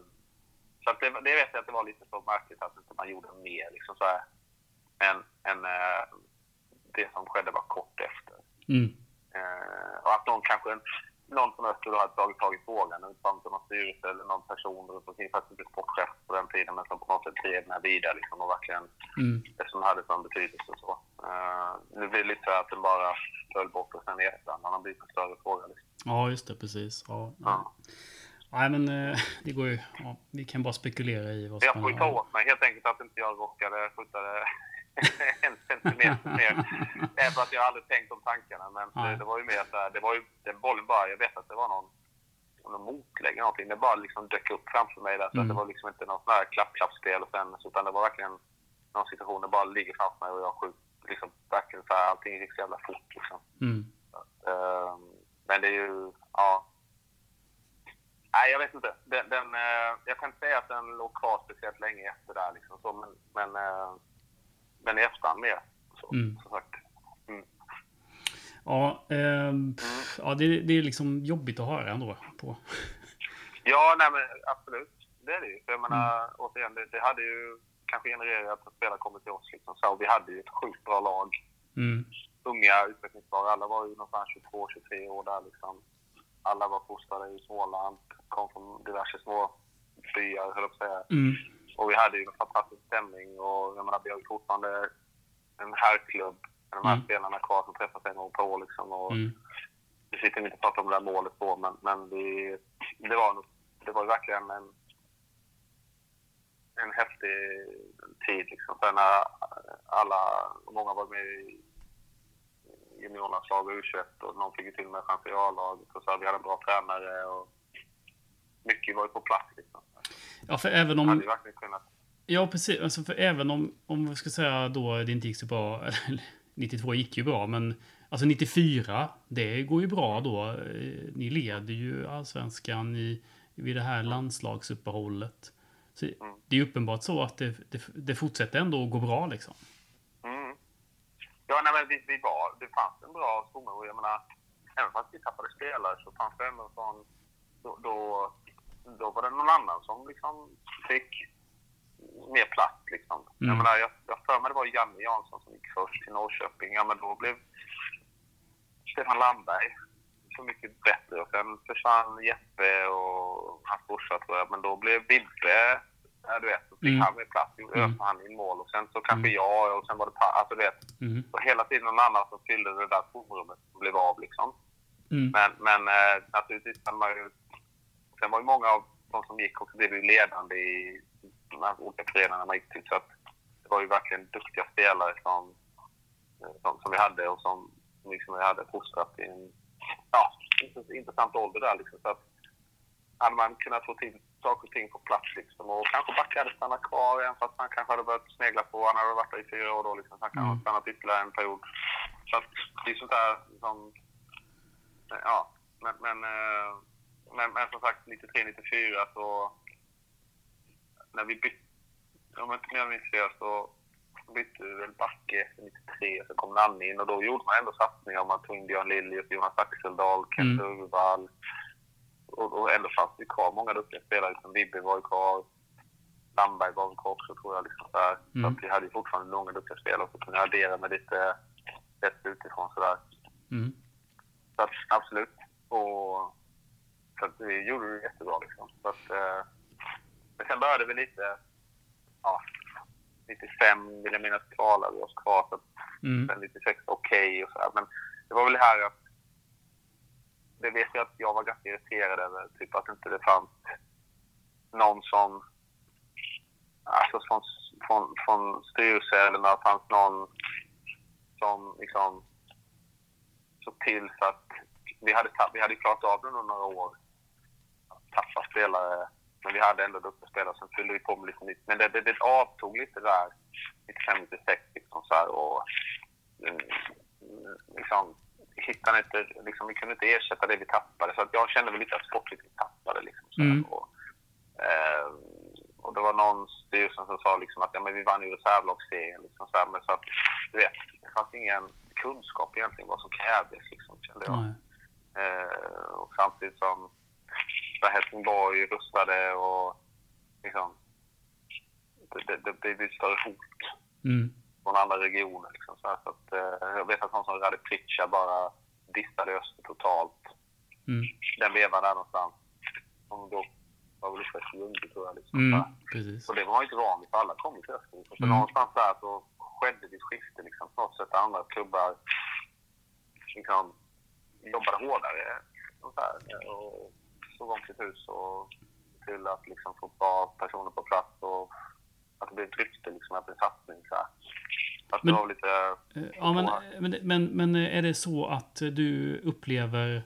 så att det, det vet jag att det var lite så märkligt att inte man gjorde mer liksom så här. Men, men eh, det som skedde var kort efter. Mm. Eh, och att någon kanske, någon från Öster hade tagit tag i frågan, det var någon styrelse eller någon person runt omkring, faktiskt inte sportchef på den tiden, men som på något sätt drev den här vidare liksom, och verkligen Mm. det som hade sån betydelse. och Så. Uh, nu blir det lite så att den bara föll bort och sen i efterhand har blivit en större fråga. Liksom. Ja, just det. Precis. Ja. Ja. Nej, men eh, det går ju... Ja, vi kan bara spekulera i vad Jag som får ju ta åt mig helt enkelt att inte jag råkade skjuta det en centimeter ner. Även att jag aldrig tänkt om tankarna. Men det, det var ju mer så här, det var ju den bollen bara, jag vet att det var någon, någon motlägg eller någonting. Det bara liksom dök upp framför mig där. Så Mm. det var liksom inte något sån här klapp-klapp-spel och sen, utan det var verkligen någon situation där bara ligger framför mig och jag skjuter liksom verkligen så här, allting gick så jävla fort liksom. Mm. Ehm, men det är ju, ja. Nej, jag vet inte. Den, den, eh, jag kan inte säga att den låg kvar speciellt länge efter där liksom så, men, men, eh, men i efterhand mer. Så, Mm. som sagt. Mm. Ja, ehm, pff, ja det, det är liksom jobbigt att höra ändå. På. Ja, nej men absolut. Det är det ju. För jag menar, återigen, det, det hade ju kanske genererar att spelare kommer till oss. Liksom. Så, och vi hade ju ett sjukt bra lag. Mm. Unga, utvecklingsbara. Alla var ju någonstans 22-23 år där. Liksom. Alla var fostrade i Småland, kom från diverse små byar, höll jag på att säga. Och vi hade ju en fantastisk stämning och jag menar, vi har ju fortfarande en herrklubb med de här Mm. spelarna kvar som träffas en gång per år. Liksom, och Mm. Vi sitter inte och pratar om det där målet då, men, men vi, det, var, det var verkligen en, en häftig tid. Liksom, för när alla, många var med i juniorlandslag och U21 och någon fick ju till och med chans i A-laget. Och så vi hade en bra tränare och mycket var ju på plats. Liksom. Ja, för även hade om... ju verkligen kunnat Ja, precis. Alltså, för även om, om vi ska säga då det inte gick så bra. eller 92 gick ju bra, men alltså 94, det går ju bra då. Eh, Ni leder ju allsvenskan i, vid det här landslagsuppehållet. Så det är uppenbart så att det, det, det fortsätter ändå att gå bra liksom. Mm. Ja, nej, men vi, vi var, det fanns en bra stomme och jag menar, även fast vi tappade spelare så fanns det ändå en sån, då, då, då var det någon annan som liksom fick mer plats liksom. Jag Mm. menar, jag, jag för mig det var Janne Jansson som gick först till Norrköping. Ja, men då blev Stefan Landberg så mycket bättre och sen försvann Jeppe och hans brorsa tror jag. Men då blev Bibbe, ja, du vet, så fick Mm. han mer plats. Då Mm. han in mål och sen så kanske jag och sen var det pa- alltså du vet. Mm. Och hela tiden någon annan som fyllde det där tomrummet som blev av liksom. Mm. Men, men eh, naturligtvis kan man ju... Sen var ju många av de som gick också blev ju ledande i de här olika föreningarna man gick till. Så att det var ju verkligen duktiga spelare som, som, som vi hade och som liksom vi hade fostrat i en ja, int- intressant ålder där. Liksom. Så att hade man kunnat få till saker och ting på plats liksom, och kanske Backe hade stannat kvar även fast han kanske hade börjat snegla på, han hade varit där i fyra år då, liksom, så han kanske Mm. stannat ytterligare en period. Så att det är sånt där som Ja, men, men, eh, men, men som sagt 93-94 så när vi bytte, om jag inte minns fel så bytte vi väl Backe efter 93 så kom Nanne in och då gjorde man ändå satsningar. Man tog in Björn Liljus, Jonas Axeldal, Kent Mm. Urvall och, och ändå fanns det kvar många duktiga spelare. Liksom Bibby var ju kvar, Landberg var väl kvar också tror jag. Liksom så här. så Mm. att vi hade ju fortfarande många duktiga spelare och kunde addera med lite rätt utifrån sådär. Mm. Så att, absolut. Och, så att vi gjorde det jättebra. Liksom. Så att, eh, men sen började vi lite... Ja, 95 vill jag minnas kvalade vi oss kvar. Så att, Mm. sen 96 okej och så här. Men det var väl det här att... Det vet jag att jag var ganska irriterad över. Typ att inte det fanns någon som... Alltså från, från, från styrelse eller när det fanns någon som liksom såg till så att vi hade, vi hade klarat av det under några år. Tappa spelare. Men vi hade ändå duktiga spelare som fyllde vi på med lite nytt. Men det, det, det avtog lite där 95-96 liksom så här och mm, liksom hittade inte, liksom, vi kunde inte ersätta det vi tappade. Så att jag kände väl lite att sportligt vi tappade liksom. Så Mm. och, eh, och det var någon styrelsen som sa liksom att ja, men vi vann ju reservlagsserien. Liksom, så här, men så att, du vet, det fanns ingen kunskap egentligen vad som krävdes liksom, kände jag. Nej. Eh, och samtidigt som där Helsingborg rustade och liksom, det, det, det, blev ett större hot Mm. från andra regioner. Liksom, så här, så att, eh, jag vet att någon som Rade Pritcha bara distade Öster totalt. Mm. Den vevan där någonstans. Som då var väl uppe i Ljungby tror jag. Liksom, så Mm. Precis. Och det var man inte van vid för alla kom till Österrike. Så Mm. någonstans där så skedde det ett skifte liksom. På något sätt andra klubbar liksom jobbade hårdare och, så här, och såg om sitt hus och till att liksom få bra personer på plats och att det blev ett rykte liksom, att det är satsning så här. Att Men- det var lite... Eh, Ja, men, men, men, men är det så att du upplever,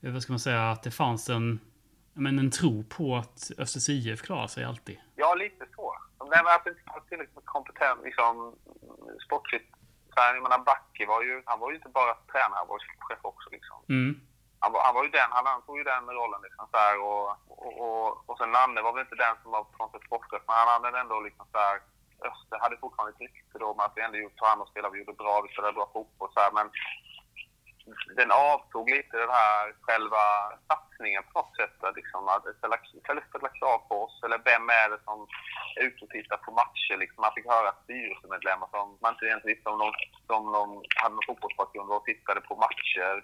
eh, vad ska man säga, att det fanns en, men en tro på att Östers IF klarar sig alltid? Ja, lite så. Nej, men att det inte fanns tillräckligt med kompetens, liksom sportsligt. Så här, jag menar, Backe var ju, han var ju inte bara tränare, han var ju chef också liksom. Mm. Han var, han var ju den, han antog ju den rollen liksom så här, och, och, och, och sen Nanne var väl inte den som var på något sätt sportchef, men han hade ändå liksom så här, Öster hade fortfarande ett rykte då med att vi ändå tog hand om spelade, vi gjorde bra, vi spelade bra fotboll så här, men den avtog lite den här själva satsningen på något sätt. Liksom, att ställa, ställa, krav på oss. Eller vem är det som är ute och tittar på matcher? Liksom. Man fick höra styrelsemedlemmar som man inte ens visste om de, om de hade någon fotbollsbakgrund och tittade på matcher.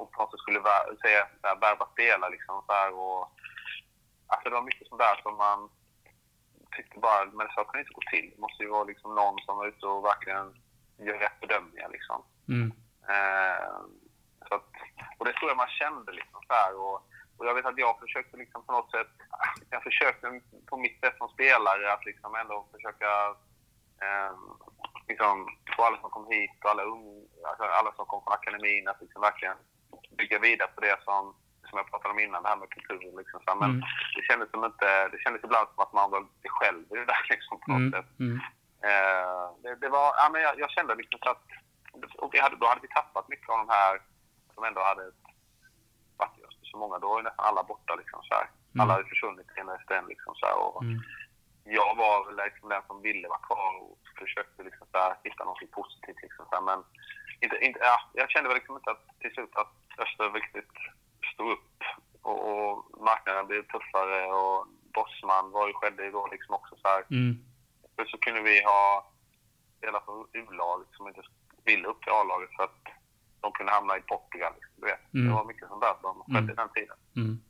Och på något sätt skulle säga, värva spelare. Liksom, så här, och, alltså, det var mycket sånt där som man tyckte bara, men så kan det inte gå till. Det måste ju vara liksom någon som är ute och verkligen gör rätt bedömningar. Liksom. Mm. Eh, så att, och det tror jag man kände liksom så här. Och, och jag vet att jag försökte liksom på något sätt, jag försökte på mitt sätt som spelare att liksom ändå försöka eh, liksom få alla som kom hit och alla, un, alltså alla som kom från akademin att liksom verkligen bygga vidare på det som, som jag pratade om innan, det här med kulturen. Liksom. Så, men Mm. det, kändes som inte, det kändes ibland som att man var lite själv i det där liksom, på något Mm. sätt. Mm. Eh, det, det var, ja, men jag, jag kände liksom så att och vi hade, då hade vi tappat mycket av de här som ändå hade varit i Öster så många. Då var nästan alla borta. Liksom, så här. Mm. Alla hade försvunnit en efter en. Liksom, så här, och Mm. Jag var väl liksom den som ville vara kvar och försökte liksom, så här, hitta något positivt. Liksom, så här, men inte, inte, ja, jag kände väl liksom inte att, till slut att Öster riktigt stod upp och, och marknaden blev tuffare och Bossman var ju, skedde ju då liksom också så här. Mm. Så kunde vi ha spelare från U-lag som inte ville upp till A-laget för att de kunde hamna i Portugal. Du vet. Mm. Det var mycket sånt där som skedde Mm. den tiden. Mm.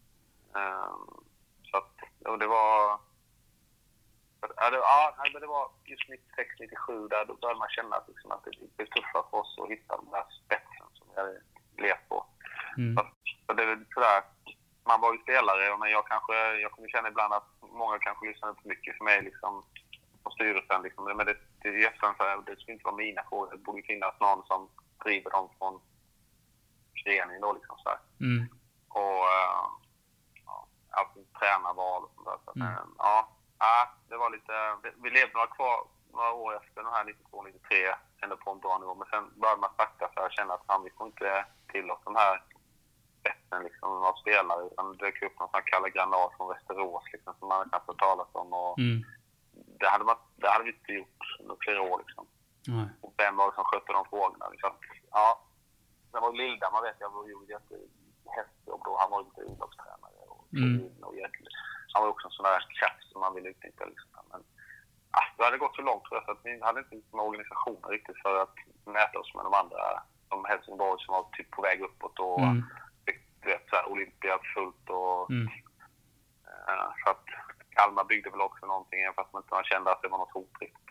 Ehm, så att, och det var... Ja, det, ja, nej, men det var just 96, 97 där då började man känna att, liksom, att det blev tuffare för oss att hitta den där spetsen som vi hade levt på. Mm. Så, så det är sådär, man var ju spelare men jag kanske, jag kunde känna ibland att många kanske lyssnade för mycket för mig liksom på styrelsen liksom. Men det, det, i efterhand så här, det skulle inte vara mina frågor. Det borde finnas någon som driver dem från föreningen då liksom så här. Mm. Och äh, ja, alltså tränarval och sånt där. Så Mm. äh, ja, ja, det var lite, vi, levde några kvar några år efter den här 92-93 ändå på en bra nivå. Men sen började man sakta så här känna att fan, vi får inte till oss de här spetsen liksom, av spelare. Utan det dök upp någon sån här Kalle Granat från Västerås liksom, som man knappt hört talas om. Och Mm. det, hade man, det hade vi inte gjort under flera år. Liksom. Nej. Och vem var det som skötte de frågorna? Liksom. Ja, det var Lilda, man vet jag, gjorde ett hästjobb då. Han var inte idrottstränare. Och, Mm. och jätte- han var också en sån där kraft som man ville utnyttja. Liksom. Men, ah, det hade gått så långt tror jag, så att vi hade inte med organisationen riktigt för att mäta oss med de andra. Som Helsingborg som var typ på väg uppåt och Mm. du vet, så här, Olympia fullt. Och, Mm. eh, så att Kalmar byggde väl också någonting, även fast man inte kände att det var något hot riktigt.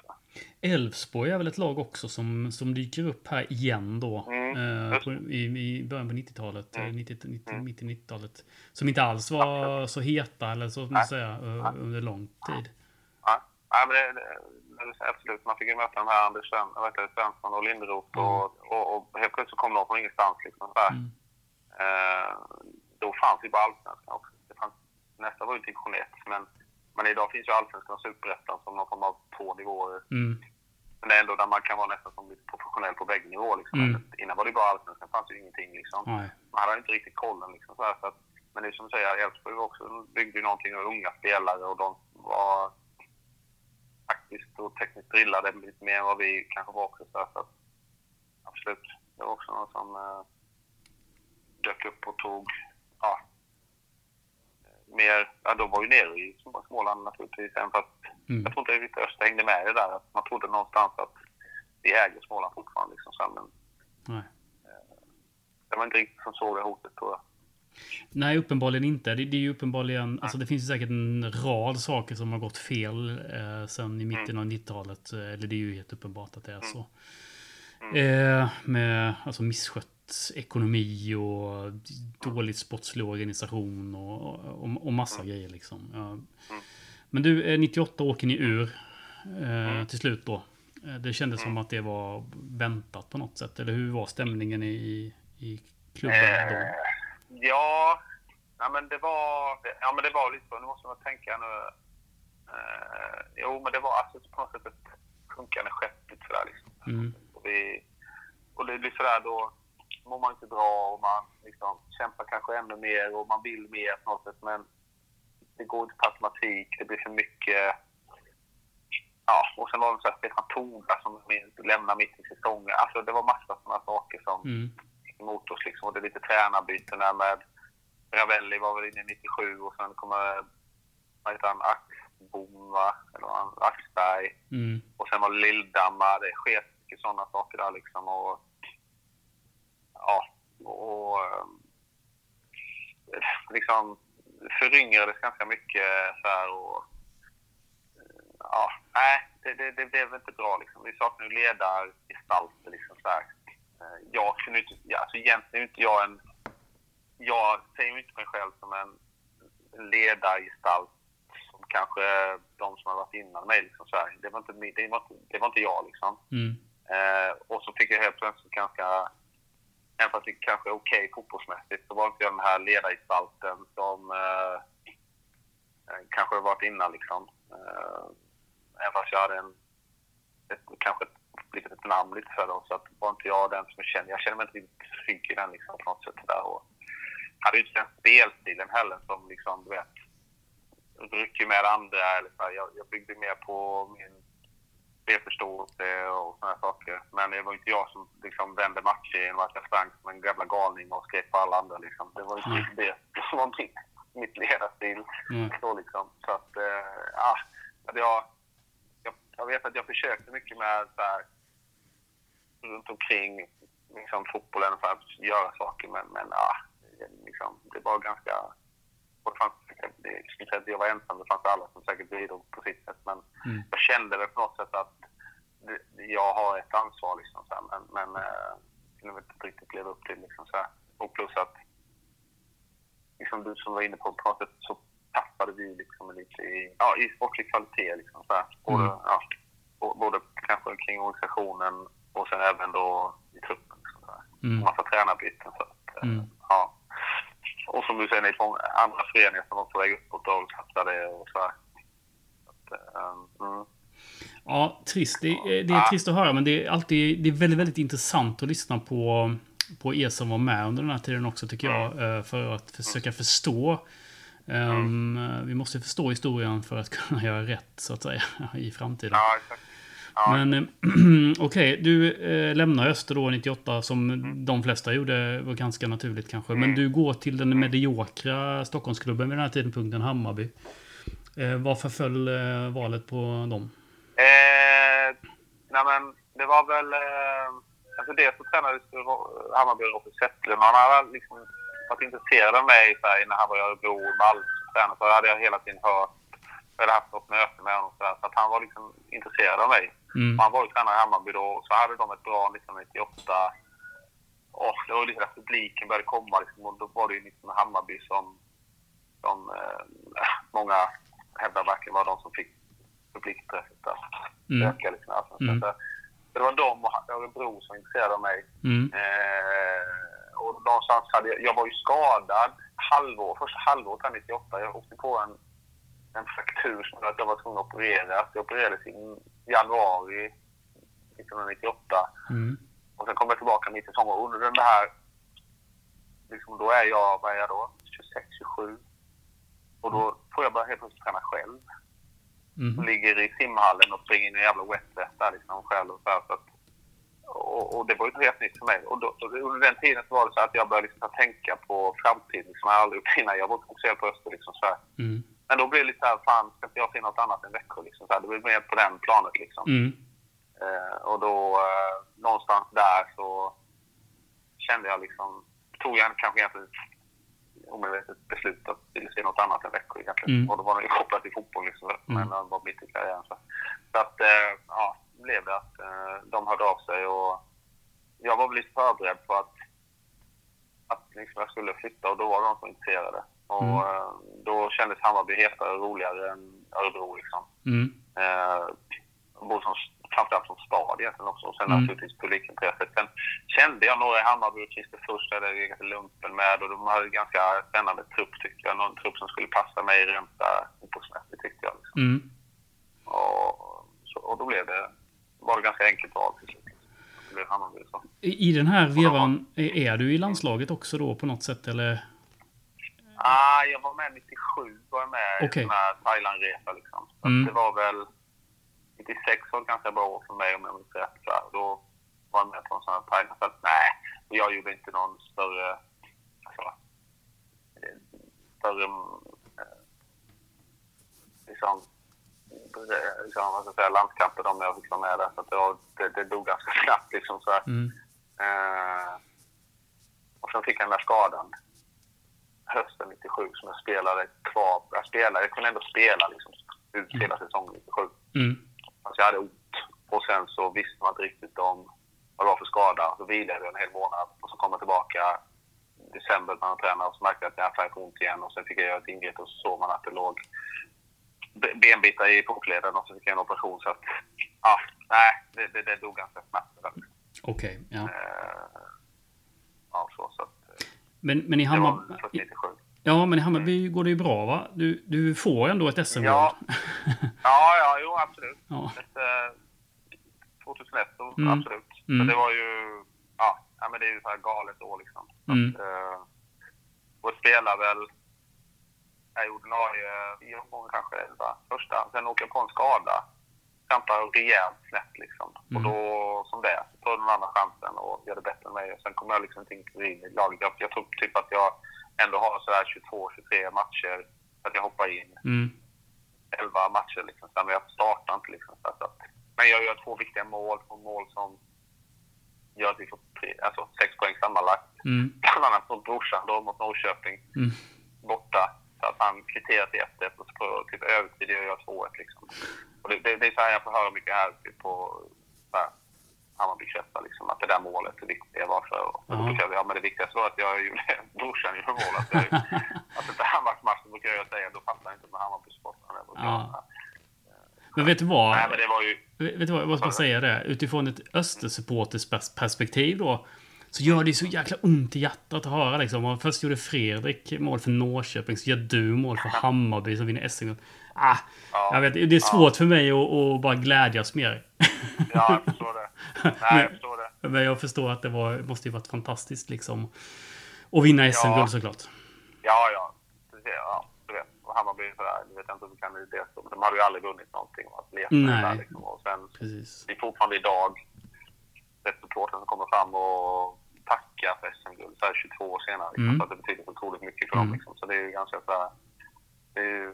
Elfsborg är väl ett lag också som, som dyker upp här igen då. Mm, eh, på, i, I början på 90-talet. Mm. eh, 90, 90, Mm. mitt i 90-talet. Som inte alls var så heta, eller så man Nej. säga, ö- under lång tid. Ja men det, det, absolut. Man fick ju möta de här Anders Svensson, och Linderoth och, och, och helt plötsligt kom de från ingenstans. Liksom, så. Mm. Eh, då fanns ju bara allsvenskan också. Det fanns, nästa var ju division 1, men, men idag finns ju allsvenskan och superettan som någon form av två nivåer. Mm. Men det är ändå där man kan vara nästan som lite professionell på bägge nivåer. Liksom. Mm. Innan var det bara allsvenskan, det fanns ju ingenting. Liksom. Nej. Man hade inte riktigt kollen. Liksom, så här, så att, men är som du säger, Elfsborg också byggde ju någonting av unga spelare och de var faktiskt och tekniskt drillade lite mer än vad vi kanske var också. Så, här, så att, absolut, det var också någon som eh, dök upp och tog ja, mer, ja de var ju nere i Småland naturligtvis, även fast Mm. jag tror inte riktigt Öster hängde med i det där. Man trodde någonstans att vi äger Småland fortfarande. Liksom, så men Nej. det var inte riktigt som såg det hotet tror jag. Nej, uppenbarligen inte. Det, det är ju uppenbarligen, alltså det finns ju säkert en rad saker som har gått fel eh, sen i mitten av 90-talet. Eh, Eller det är ju helt uppenbart att det är så. Eh, med alltså misskött ekonomi och dåligt sportslig organisation och, och, och massa grejer liksom. Ja. Men du, eh, 98 åker ni ur eh, till slut då. Eh, Det kändes som att det var väntat på något sätt. Eller hur var stämningen i, i klubben då? Eh, ja, ja, men det var, ja, men det var lite så. Nu måste man tänka nu. Eh, jo, men det var alltså på något sätt ett sjunkande skepp. Lite sådär, liksom. Mm. och, vi, och det blir sådär då mår man inte bra och man liksom kämpar kanske ännu mer och man vill mer på något sätt. Men det går inte på automatik. Det blir för mycket. Ja, och sen var det så här Stefan Torda som lämnar mitt i säsongen. Alltså det var massa sådana saker som Mm. emot oss liksom. Och det är lite tränarbyten där med Ravelli var väl inne i 97 och sen kommer, vad heter han, Axbom va? Eller Axberg. Mm. Och sen var det Lilldammar. Det sker mycket sådana saker där liksom. Och, ja, och ehm, liksom föryngrades ganska mycket så här och ja, nej, det, det, det blev inte bra liksom. Vi saknar ju ledargestalter liksom så här. Eh, Jag kunde inte, ja, alltså egentligen inte jag en, jag ser ju inte mig själv som en ledargestalt som kanske de som har varit innan mig liksom så här. Det var inte, det var inte, det var inte jag liksom. Mm. Eh, och så fick jag helt plötsligt ganska, även fast det kanske är okej fotbollsmässigt, så var inte jag den här ledargestalten som eh, eh, kanske har varit innan liksom. Eh, även fast jag hade en, ett, kanske blivit ett namn lite för dem, så att var inte jag den som jag kände. Jag kände mig inte riktigt trygg i den liksom på något sätt där. Och hade ju inte den spelstilen heller som liksom, du vet, rycker med andra eller så. Jag, jag byggde mer på min spelförståelse och sådana saker. Men det var inte jag som liksom vände matcher genom att jag sprang som en jävla galning och skrek på alla andra. Liksom. Det var inte Mm. det som var mitt, mitt ledarstil. Mm. Så, liksom. så att, ja. att jag, jag, jag vet att jag försökte mycket med så här, runt omkring liksom, fotbollen för att göra saker. Men, men det- liksom, det var ganska... Och det fanns, jag skulle säga att jag var ensam, det fanns alla som säkert bidrog på sitt sätt. Men Mm. jag kände väl på något sätt att jag har ett ansvar liksom så här, men, men eh, jag vill inte riktigt leva upp till liksom så här. Och plus att, liksom du som var inne på, på något sätt så tappade vi liksom lite i, ja, i sportlig kvalitet liksom så här. Både, Mm. ja, både kanske kring organisationen och sen även då i truppen. Liksom så här. Mm. Massa tränarbyten. Så att, eh, Mm. ja. Och som du det är många andra föreningar som var på väg uppåt och satsade och så här. Eh, mm. Ja, trist. Det, är- det är trist att höra, men det är alltid det är väldigt, väldigt intressant att lyssna på, på er som var med under den här tiden också, tycker jag. eh, För att försöka förstå. Ehm, Vi måste förstå historien för att kunna göra rätt, så att säga, i framtiden. Ja, exakt. Ja, Men eh, okej, du eh, lämnar Öster då 98 som de flesta gjorde, var ganska naturligt kanske. Men du går till den mediokra Stockholmsklubben vid den här tidpunkten, Hammarby. Eh, varför föll eh, valet på dem? Eh, nej men det var väl... Eh, alltså dels så tränades Hammarby och Robert Zetterlund. Han hade liksom varit intresserad av mig så här, när han var i Örebro och Malmö. Så hade jag hela tiden hört, hade haft något möte med honom. Så, där, så att han var liksom intresserad av mig. Mm. Och han var ju tränare i Hammarby då. Så hade de ett bra 1998. Och det var ju lite när publiken började komma liksom, och då var det ju liksom Hammarby som, som eh, många hävdar verkligen var de som fick publikintresset att Mm. öka. Liksom, alltså. Mm. så, att, det var de och Örebro som intresserade mig. Mm. Eh, och någonstans hade jag, jag var ju skadad halvår, första halvåret här 98. Jag åkte på en, en fraktur som gjorde att jag var tvungen att opereras. Jag opererades i januari 1998. Mm. Och sen kom jag tillbaka mitt i sommaren. Under den här, liksom, då är jag, vad är jag då? 26, 27. Och då får jag börja helt plötsligt träna själv. Mm. Ligger i simhallen och springer in i en jävla wetvet där liksom själv. Och, så här, så att, och, och det var ju helt nytt för mig. Och då, och under den tiden så var det så att jag började liksom tänka på framtiden som jag aldrig gjort innan. Jag var fokuserad på Öster liksom så här. Mm. Men då blev det lite så här, fan ska inte jag se något annat än Växjö liksom? Så här, det blev mer på den planet liksom. Mm. Eh, och då eh, någonstans där så kände jag liksom, tog jag kanske egentligen ett omedvetet beslut att ville se något annat än Växjö egentligen. Mm. Och då var det ju kopplat till fotboll liksom, men det var mitt i karriären. Så, så att, eh, ja, blev det att eh, de hörde av sig och jag var väl lite förberedd på att, att liksom jag skulle flytta och då var de så intresserade. Och Mm. eh, då kändes Hammarby hetare och roligare än Örebro liksom. Mm. Eh, både som, framförallt som stad egentligen också. Och sen Mm. naturligtvis publikintresset. Sen kände jag några i Hammarby och Christer Furs där det ganska lumpen med och de hade en ganska spännande trupp tyckte jag. Någon trupp som skulle passa mig rent fotbollsmässigt tyckte jag. Liksom. Mm. Och, så, och då blev det, var det ganska enkelt val till slut. I i den här vevan, är du i landslaget också då på något sätt eller? Ah, jag var med 97, var jag med Okej. i en Thailandresa liksom. Mm. det var väl 96 var ett ganska bra år för mig om jag minns rätt. Då var jag med på en sån här Thailand. Så att, nej, jag gjorde inte någon större, alltså, större eh, liksom, eh, liksom, vad ska jag säga, landskamper de jag fick vara med där. Så att det, var, det, det dog ganska snabbt liksom så. Mm. Eh, och sen fick jag den där skadan hösten 97 som jag spelade kvar. Jag spelade, jag kunde ändå spela liksom ut hela säsongen 97. Mm. Alltså jag hade ont. Och sen så visste man inte riktigt om vad det var för skada. Så vilade jag en hel månad och så kom jag tillbaka i december när jag tränade och så märkte jag att jag hade ont igen och sen fick jag göra ett ingrepp och så såg man att det låg be- benbitar i fotleden och så fick jag en operation så att ja, nej, det, det, det dog ganska snabbt. Okej, ja. Eh, ja, så, så att, Men, men i Hammarby... först 97. Ja, men i Hammarby går det ju bra va? Du, du får ändå ett SM-guld. Ja. Ja, ja, jo absolut. Ja. Ett, eh, 2001, så Mm. absolut. Mm. Men det var ju, ja, ja men det är ju så här galet år liksom. Så Mm. Att, eh, och spelar väl, jag är ordinarie i omgången kanske, va? första. Sen åker jag på en skada. Trampar rejält snett liksom. Mm. Och då, som det tar den andra chansen och gör det bättre än mig. Och sen kommer jag liksom inte in i laget. Jag, jag tror typ att jag ändå har sådär 22-23 matcher. Att jag hoppar in Mm. 11 matcher liksom. Men jag startar inte liksom. Så att, men jag gör två viktiga mål. Två mål som gör att vi får tre, alltså sex poäng sammanlagt. Mm. Bland annat mot brorsan då, mot Norrköping. Mm. Borta. Så att han kvitterar till 1-1 och så typ övertid gör jag 2-1 liksom. Och det, det, det är så här jag får höra mycket här typ på så här, Hammarby kretsar liksom. Att det där målet är viktigt. Varför? Och då brukar jag, ja men det viktigaste var att jag gjorde, brorsan gjorde mål. Att, jag, att det Hammarby-match så brukar jag säga. Då fattar jag inte med Hammarby-sportarna. Ja. Men vet du vad? Nej men det var ju... Vet du vad, jag måste bara säga det. Utifrån ett Östersupporters perspektiv då. Så gör det så jäkla ont i hjärtat att höra liksom. Och först gjorde Fredrik mål för Norrköping, så gör du mål för Hammarby som vinner SM. Ah, Ja. jag vet, det är svårt för mig att, att bara glädjas mer. Ja, jag förstår det. Nej, jag förstår det. Men jag förstår att det var, måste ju varit fantastiskt liksom. Att vinna SM-guld Ja. såklart. Ja, ja. Ja, du vet. Och Hammarby sådär, du vet inte om du kan det så. Men de hade ju aldrig vunnit någonting. Och leta Nej. Där, liksom. Och sen, Precis. det är fortfarande idag supportrar som kommer fram och tackar för SM-guld så här 22 år senare. Liksom, Mm. att det betyder så otroligt mycket för Mm. dem. Liksom. Så det är ju ganska så här, det är ju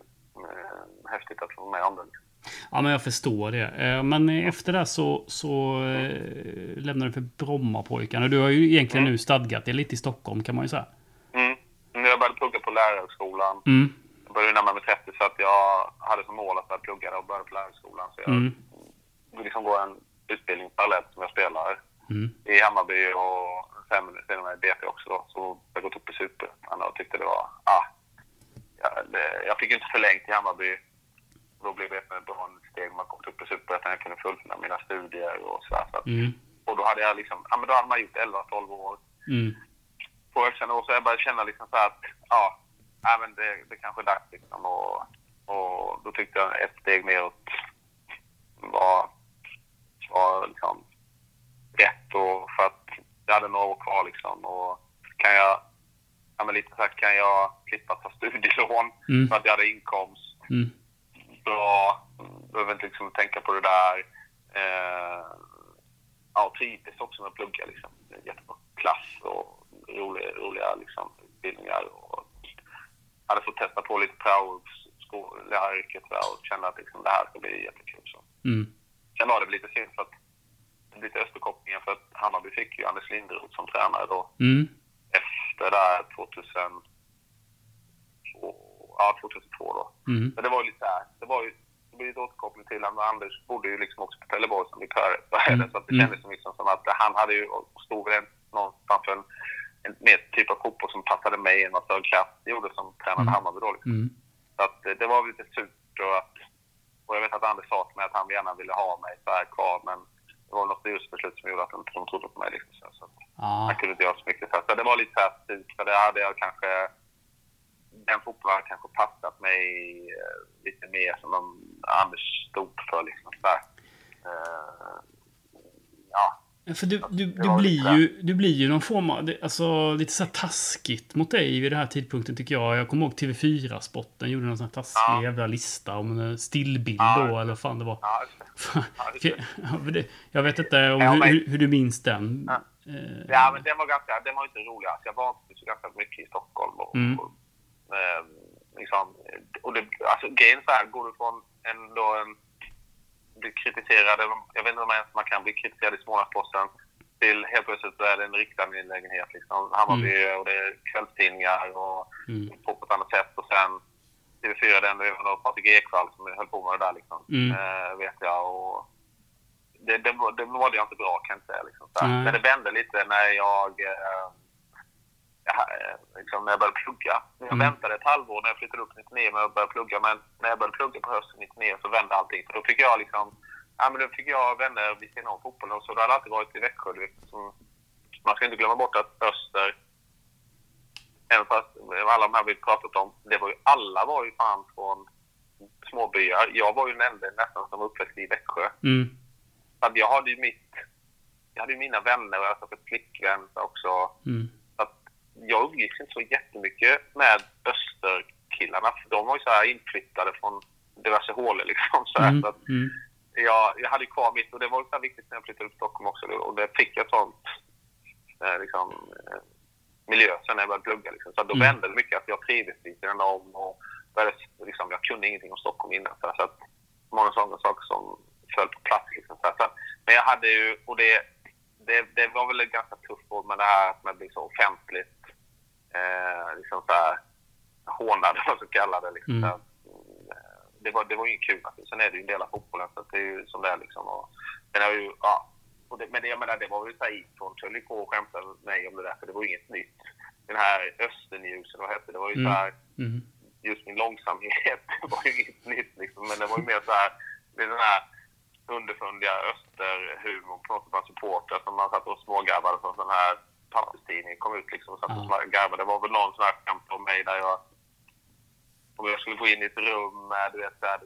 eh, häftigt att få vara med om det. Liksom. Ja, men jag förstår det. Eh, Men efter det så, så eh, lämnade du för Brommapojkarna. Du har ju egentligen Mm. nu stadgat dig lite i Stockholm kan man ju säga. Mm. När jag började plugga på lärarhögskolan Mm. Jag började närma mig 30 så att jag hade som mål att börja plugga och börja på lärarskolan. Så jag Mm. liksom gå en utbildning parallellt som jag spelar Mm. i Hammarby och sen sen med BP också då. Så jag gått upp i Superettan och tyckte det var, ah, ja, det, jag fick inte förlängt i Hammarby. Då blev BP ett bra steg man kom upp i Superettan. Jag kunde fullfölja mina studier och sådär. Så Mm. och då hade jag liksom, ja men då hade man gjort 11-12 år Mm. på högskolan och så jag började känna liksom så att ja, nej, men det, det kanske är dags liksom. Och, och då tyckte jag ett steg neråt var, var liksom rätt och för att jag hade några år kvar liksom. Och kan jag, ja men lite så här, kan jag slippa ta studielån Mm. för att jag hade inkomst Mm. bra, behöver inte liksom tänka på det där. Eh, ja, trivdes också med att plugga liksom. Jättebra klass och roliga, roliga liksom, utbildningar. Och hade fått testa på lite prao, läraryrket och kände att liksom, det här ska bli jättekul. Så. Mm. Sen var det väl lite synd för att lite österkopplingen för att Hammarby fick ju Anders Linderoth som tränare då Mm. efter där 2002, ja 2002 då. Mm. Men det var ju lite så här, det var ju det blir ett återkoppling till att Anders bodde ju liksom också på Trelleborg som vikar. Mm. Så att det Mm. kändes som, liksom som att han hade ju, stod väl någonstans för en, en mer typ av fotboll som passade mig än vad Sören Kraft gjorde som tränade Mm. Hammarby då. Liksom. Mm. Så att eh, det var lite surt och att, och jag vet att Anders sa till mig att han gärna ville ha mig så här kvar men det var något styrelsebeslut som gjorde att de inte de trodde på mig. Liksom. Så, så Ah. han kunde inte göra så mycket. Så att det var lite så här för det hade jag kanske den fotbollen hade kanske passat mig eh, lite mer som de Anders stod för. Liksom, så där. Eh, ja, För du, du, du, blir ju, du blir ju någon form av, alltså lite så här taskigt mot dig vid den här tidpunkten tycker jag. Jag kommer ihåg TV4-spotten gjorde någon sån här taskig Ja. jävla lista om en stillbild Ja. då, eller vad fan det var. ja, det. Jag vet inte om hur, hur, hur du minns den. Ja. Eh, Ja, men den var ganska, den var inte rolig. Alltså, jag vantrivs ju ganska mycket i Stockholm. Och, Mm. och, eh, liksom, och det, alltså, grejen så här, går du från en, då en bli kritiserad, eller jag vet inte om ens man kan bli kritiserad i Smålandsposten, till helt plötsligt så är det en riksangelägenhet. Liksom. Hammarby och det är kvällstidningar och Mm. på ett annat sätt. Och sen TV4, den det var Patrik Ekwall som höll på med det där liksom. Mm. Eh, vet jag. Och det, det, var- det mådde jag inte bra kan jag inte säga. Liksom, så. Men det vände lite när jag, jag, eh, liksom, när jag började plugga. Jag Mm. väntade ett halvår när jag flyttade upp 99 med att börja plugga. Men när jag började plugga på hösten 99 så vände allting. För då fick jag liksom, ja men då fick jag vänner vid sidan av fotbollen. Så det hade alltid varit i Växjö. du vet, som- Man ska inte glömma bort att Öster Även fast alla de här vi pratat om, det var ju, alla var ju fan från småbyar. Jag var ju den enda nästan som var uppväxt i Växjö. Mm. Så jag hade ju mitt, jag hade ju mina vänner och jag hade flickvän också. Mm. Att jag umgicks inte så jättemycket med Österkillarna. För de var ju så här inflyttade från diverse hålor liksom. Så här, Mm. så att Mm. jag, jag hade kvar mitt och det var så viktigt när jag flyttade upp till Stockholm också. Och det fick jag sånt eh, liksom, eh, miljö sen när jag började plugga. Liksom. Så att då Mm. vände det mycket att jag trivdes vid sidan om och började, liksom, jag kunde ingenting om Stockholm innan. Så, här, så att många sådana saker som föll på plats. Liksom, så här, så att, men jag hade ju, och det, det, det var väl ganska tuff år med det här att man blir så offentligt eh, liksom så här, hånad, eller vad man ska kalla det. Liksom, Mm. eh, det, var, det var ju kul. Sen är det ju en del av fotbollen, så det är ju som det är. Liksom, och, men ju, ja, och det, men det, jag menar, det var ju såhär, Ipson höll ju på och skämtade med mig om det där, för det var ju inget nytt. Den här Östernljusen, vad hette det? var ju Mm. så här, Mm. just min långsamhet var ju inget nytt liksom. Men det var ju mer så här, det är den här underfundiga österhumorn på något bland supportrar som man satt och smågarvade från sån här papperstidning kom ut liksom och satt och Ja. garvade. Det var väl någon sån här skämt om mig där jag om jag skulle gå in i ett rum med du vet såhär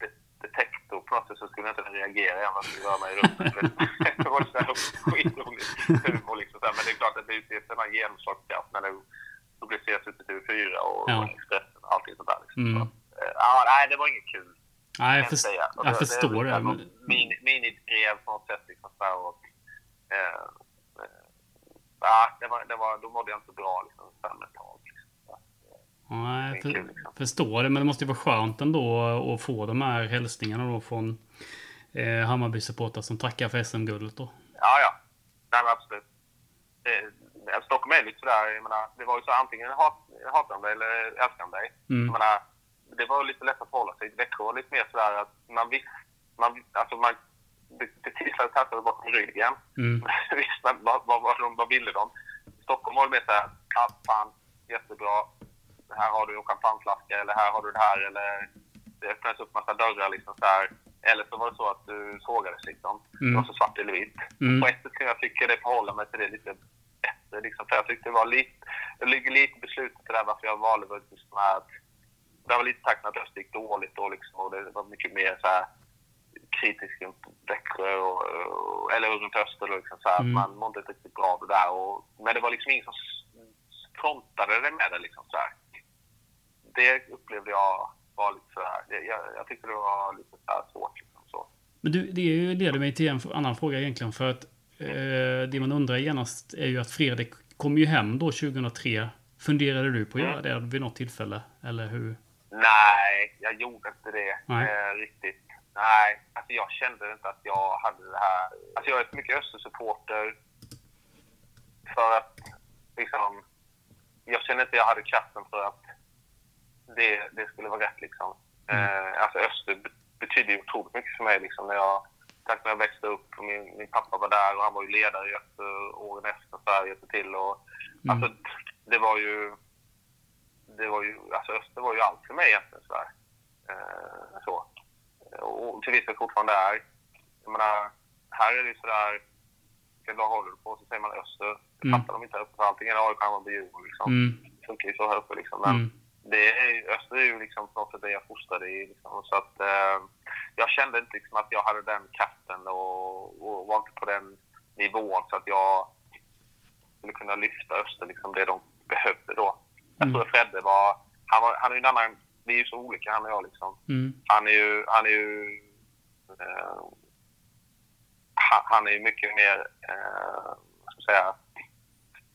de- detektor på något sätt så skulle jag inte reagera igen vad jag skulle röra mig i rummet. det var så här skitroligt humor liksom. Så här. Men det är klart att det ju en genomslagskraft när det publiceras ute i TV4 och Ja. Expressen och allting sånt där. Liksom. Mm. Så, ja, nej, det var inget kul. Nej, jag, först, jag det- förstår det. det. Min, minidrev på något sätt. Liksom, så här, och, eh, ja, det var, det var, då mådde jag inte bra liksom, så här mentalt. Liksom. Eh, nej, det jag för, liksom. förstår det. Men det måste ju vara skönt ändå att få de här hälsningarna då från eh, Hammarby-supportrar som tackar för SM-guldet då. Ja, ja. Nej, men absolut. Eh, Stockholm är lite sådär, jag menar, det var ju så antingen hat, hatar de dig eller älskar de dig. Mm. Jag menar, det var lite lätt att förhålla sig. Växjö var lite mer sådär att man visste, man, alltså man, det, det tillfället tassade bakom ryggen. Mm. Visst, men vad, vad, vad, vad ville de? Stockholm var det mer såhär, ja fan, jättebra. Här har du en champagneflaska eller här har du det här eller det öppnades upp massa dörrar liksom så här. Eller så var det så att du sågades liksom. Det var Mm. så svart eller vitt. Mm. På ett sätt kan jag tycka det förhåller mig till det lite bättre liksom. För jag tyckte det var lite, det ligger lite beslutet till det varför jag valde just här att det var lite tack vare att Öster gick dåligt då liksom och det var mycket mer så här kritisk runt Växjö och, och, eller runt Öster liksom så här, Mm. att man mådde inte riktigt bra av det där och, men det var liksom ingen som frontade det med det liksom så här. Det upplevde jag var lite så här, det, jag, jag tyckte det var lite så här svårt liksom så. Men du, det leder mig till en annan fråga egentligen. För att eh, det man undrar genast är ju att Fredrik kom ju hem då 2003. Funderade du på att göra det vid något tillfälle? Eller hur? Nej, jag gjorde inte det Nej. eh, riktigt. Nej, alltså jag kände inte att jag hade det här. Alltså jag är mycket Östersupporter för att liksom, jag kände inte att jag hade kraften för att det, det skulle vara rätt liksom. Eh, alltså Öster be- betyder ju otroligt mycket för mig liksom när jag Tack när jag växte upp och min, min pappa var där och han var ju ledare i Öster åren efter här, hjälpte till och alltså det var ju det var ju, alltså Öster var ju allt för mig egentligen så här. Eh, så. Och till viss del fortfarande är. Jag menar, här är det ju sådär, vilka lag håller du på? Så säger man Öster. Det Mm. fattar de inte här uppe. För allting är AIK, Hammarby, Djurgården liksom. Mm. Funkar ju så här uppe liksom. Men Mm. det är, Öster är ju liksom på något sätt det jag fostrade i. Liksom. Så att eh, jag kände inte liksom att jag hade den kraften och, och var inte på den nivån så att jag skulle kunna lyfta Öster liksom det de behövde då. Jag tror att Fredde var, han var, han är ju en annan, vi är ju så olika han och jag liksom. Mm. Han är ju, han är ju, eh, han, är ju mycket mer, eh, säga,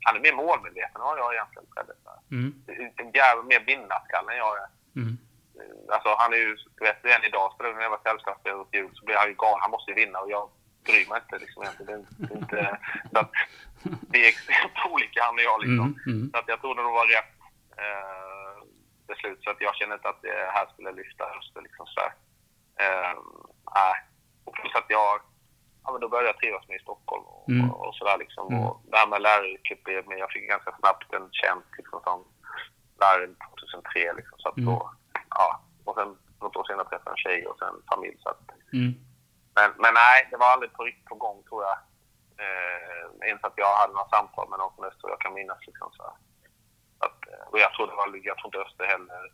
han är mer målmedveten än vad jag egentligen Fredde. Mm. En jävla mer vinnarskalle än jag är. Mm. Alltså han är ju, du vet, än idag spelar när jag var sällskapsspelare åt jul så blir han ju galen. Han måste ju vinna och jag bryr mig inte liksom egentligen. Det är inte, så att, vi är extremt olika han och jag liksom. Mm. Mm. Så att jag tror det var rätt eh, beslut. Så att jag känner inte att det här skulle lyfta Öster liksom så här. Eh, nej. och plus att jag, ja men då började jag trivas med i Stockholm och, Mm. och, och sådär liksom. Mm. Och det här med läraryrket men jag fick ganska snabbt en tjänst liksom som lärare 2003 liksom. Så att Mm. då, ja. Och sen något år senare träffade jag en tjej och sen familj. Så att, Mm. men, men nej, det var aldrig på riktigt på gång tror jag. Eh, inte att jag hade några samtal med någon Öster jag kan minnas. Liksom, så. Att, eh, och jag tror, det var, jag tror inte Öster heller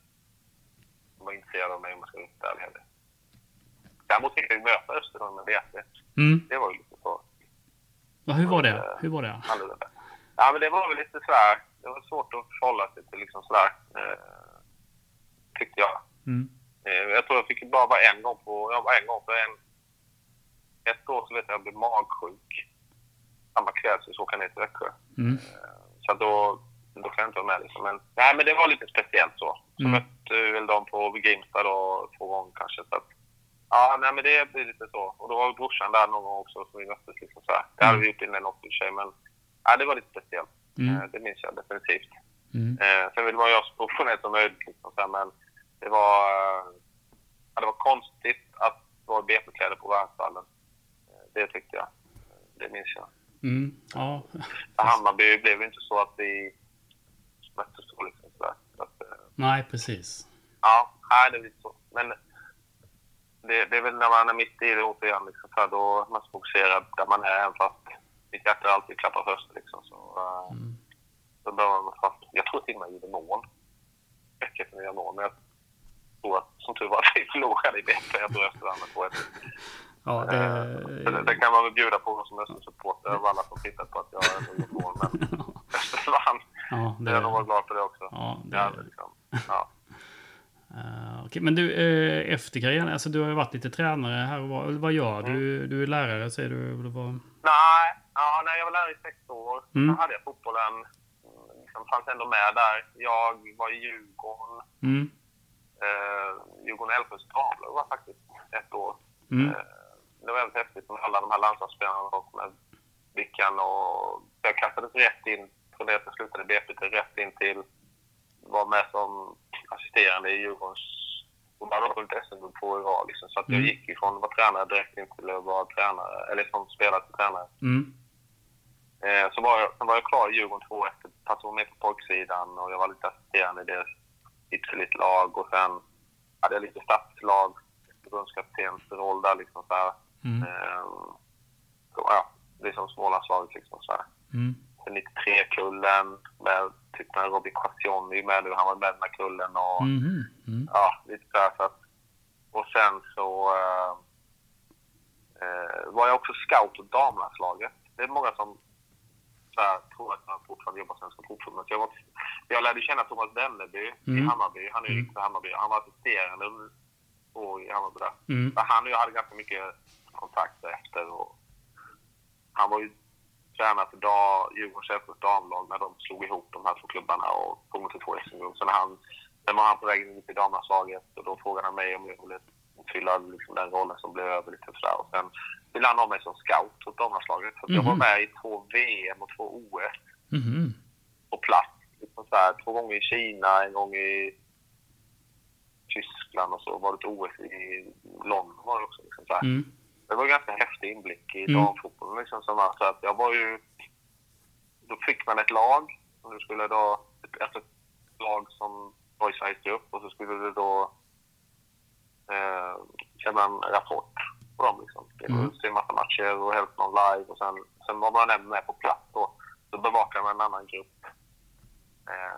var intresserad av mig om jag ska vara riktigt ärlig heller. Däremot fick jag ju möta Öster då BT. Mm. Det var ju lite så Ja, hur var det? Hur var det? annorlunda. Ja, men det var väl lite sådär, det var svårt att förhålla sig till liksom sådär. Eh, tyckte jag. Mm. Eh, Jag tror jag fick bara vara en gång på, jag var en gång på en, ett år så vet jag jag blev magsjuk. Samma kväll så åkte jag ner till Växjö. Mm. Så att då, då kan jag inte vara med liksom. Men, nej men det var lite speciellt så. Så Mm. mötte vi väl dem på Grimsta då två gånger kanske. Så att, ja, nej men det blir lite så. Och då var brorsan där någon gång också som vi möttes liksom så här. Det hade vi gjort innan också i sig men, ja det var lite speciellt. Mm. Eh, Det minns jag definitivt. Mm. Eh, sen vill man göra så professionellt som möjligt. Liksom, så här, men det var, eh, ja, det var konstigt att vara i BP-kläder på Värnsvallen. Eh, det tyckte jag. Eh, Det minns jag. Mm. Ja. Hammarby blev inte så att vi möttes så. Liksom, så. Så att, eh, Nej, precis. ja, nej, det är lite så. Men det, det är väl när man är mitt i det återigen. Liksom, för då är man så fokuserad där man är. Även fast mitt hjärta alltid klappar först. Liksom, så, eh, Mm. Då behöver man fast, jag tror till och med jag gjorde mål. Vecka efter jag mål. Men jag tror att, som tur var att vi förlorade i BP. Jag tror Öster vann med 2-1. Ja, Eh, så det, det det... kan man väl bjuda på som Östersupporter av alla som tittat på att jag har gjort mål. Men Öster vann. Ja, Det är jag nog vara det... glad för det också. Ja, det... Ja, liksom. ja. Eh, okej, men du, eh, efter karriären, alltså du har ju varit lite tränare här och var. Vad gör du? Du är lärare, säger du? Eller vad? Nej, ja, nej, jag var lärare i sex år. Mm. Sen hade jag fotbollen. mm, Liksom, fanns ändå med där. Jag var i Djurgården. Mm. Eh, Djurgården Älvsjös damlag var faktiskt ett år. Mm. Eh, det var väldigt häftigt med alla de här landslagsspelarna och med Vickan och jag kastades rätt in det att jag slutade i BP rätt in till var med som assisterande i Djurgårdens och bara vunnit SM-guld två år. Liksom. Så att jag Mm. gick ifrån att vara tränare direkt in till att vara tränare, eller som spelare till tränare. Mm. Eh, så var jag, sen var jag klar i Djurgården två år efter. Passade med på pojksidan och jag var lite assisterande i deras ytterligt-lag och sen hade jag lite stadslag, förbundskaptens roll där liksom så här. Mm. Eh, så, ja, det är som Smålandslaget liksom så här. Mm. Sen 93-kullen med typ när Robin Quacioni med nu, han var med den här kullen och Mhm. Mm. ja, lite så här så att, Och sen så eh, eh, var jag också scout åt damlandslaget. Det är många som här, tror att man fortfarande jobbar Svenska Fotbollförbundet. Jag, var, jag lärde känna Thomas Wenneby i Mm. Hammarby. Han är ju Mm. mm. Hammarby. Han var assisterande under år i Hammarby där. Mm. Han och jag hade ganska mycket kontakt efter. Och han var ju tränare för dag, Djurgårdens Älvsjös damlag när de slog ihop de här två klubbarna och dem till två SM-guld. Sen, han- sen var han på väg in till damlandslaget och då frågade han mig om jag ville fylla liksom den rollen som blev över lite sådär. Och sen ville han ha mig som scout åt damlandslaget. Så att jag var Mhm. med i två VM och två OS Mhm. på plats. Liksom så här, två gånger i Kina, en gång i Tyskland och så var det ett OS i London var det också. Liksom. Mm. Det var en ganska häftig inblick i Mm. damfotbollen. Liksom, som var, så att jag var ju... Då fick man ett lag. Och nu skulle då, ett, ett, lag som i Sveriges grupp och så skulle det då eh, lämna en rapport på dem. Liksom. Det Mm. mm. Se en massa matcher och helst någon live. Och sen, sen var man även med på plats då. Så bevakade man en annan grupp. Eh,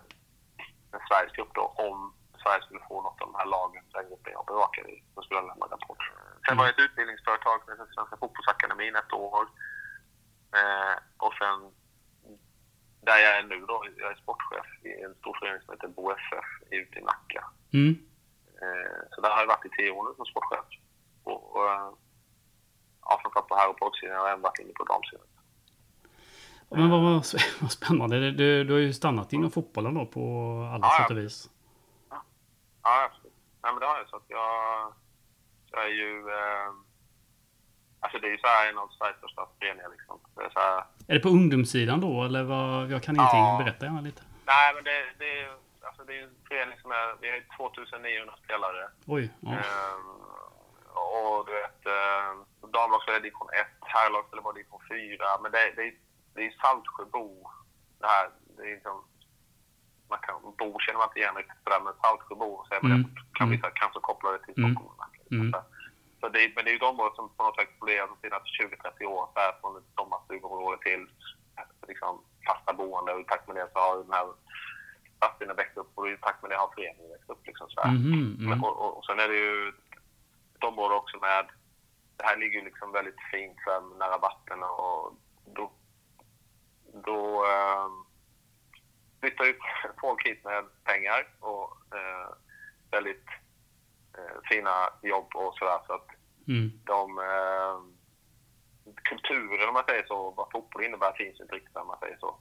en Sveriges grupp då. Om Sverige skulle få något av de här lagen, den gruppen jag bevakade i, så skulle jag lämna rapport. Sen var jag ett utbildningsföretag heter Svenska Fotbollsakademin ett år. Eh, och sen där jag är nu då, jag är sportchef i en stor förening som heter BoFF ute i Nacka. Mm. Eh, så där har jag varit i tio år nu som sportchef. Och, och ja, framförallt på här och pojksidan och även varit inne på damsidan. Men vad, vad, vad spännande. Du, du, du har ju stannat inom fotbollen då på alla Ja, ja. sätt och vis. Ja, absolut. Nej, men det har jag. Så att jag, jag är ju... Eh, alltså det är ju så här en av Sveriges största föreningar. Liksom. Det är så här, Är det på ungdomssidan då? Eller vad? Jag kan ingenting. Ja. Berätta gärna lite. nej, men det, det, är, alltså det är en förening som är... Vi har 2900 spelare. Oj. Ja. Ehm, och du vet, eh, damlag spelar division 1, herrlag spelar bara division 4. Men det, det, det är Saltsjöbo. Det här, det är liksom, man kan, Bo känner man inte igen riktigt sådär, men Saltsjöbo är man Mm. kan vissa kanske koppla det till Mm. Stockholm. Mm. Så det, men det är ju ett område som på något sätt etablerat de senaste 20-30 år, så här, från ett sommarstugområde till liksom, fasta boende. Och i takt med det så har den här stadsdelen växt upp och i takt med det har föreningen växt upp. Liksom, så här. Mhm, Men, mm. och, och, och sen är det ju ett område också med... Det här ligger ju liksom väldigt fint så här, nära vatten och då, då eh, flyttar ju folk hit med pengar och eh, väldigt fina jobb och sådär. Så att Mm. de... Eh, kulturen om man säger så, vad fotboll innebär finns inte riktigt om man säger så.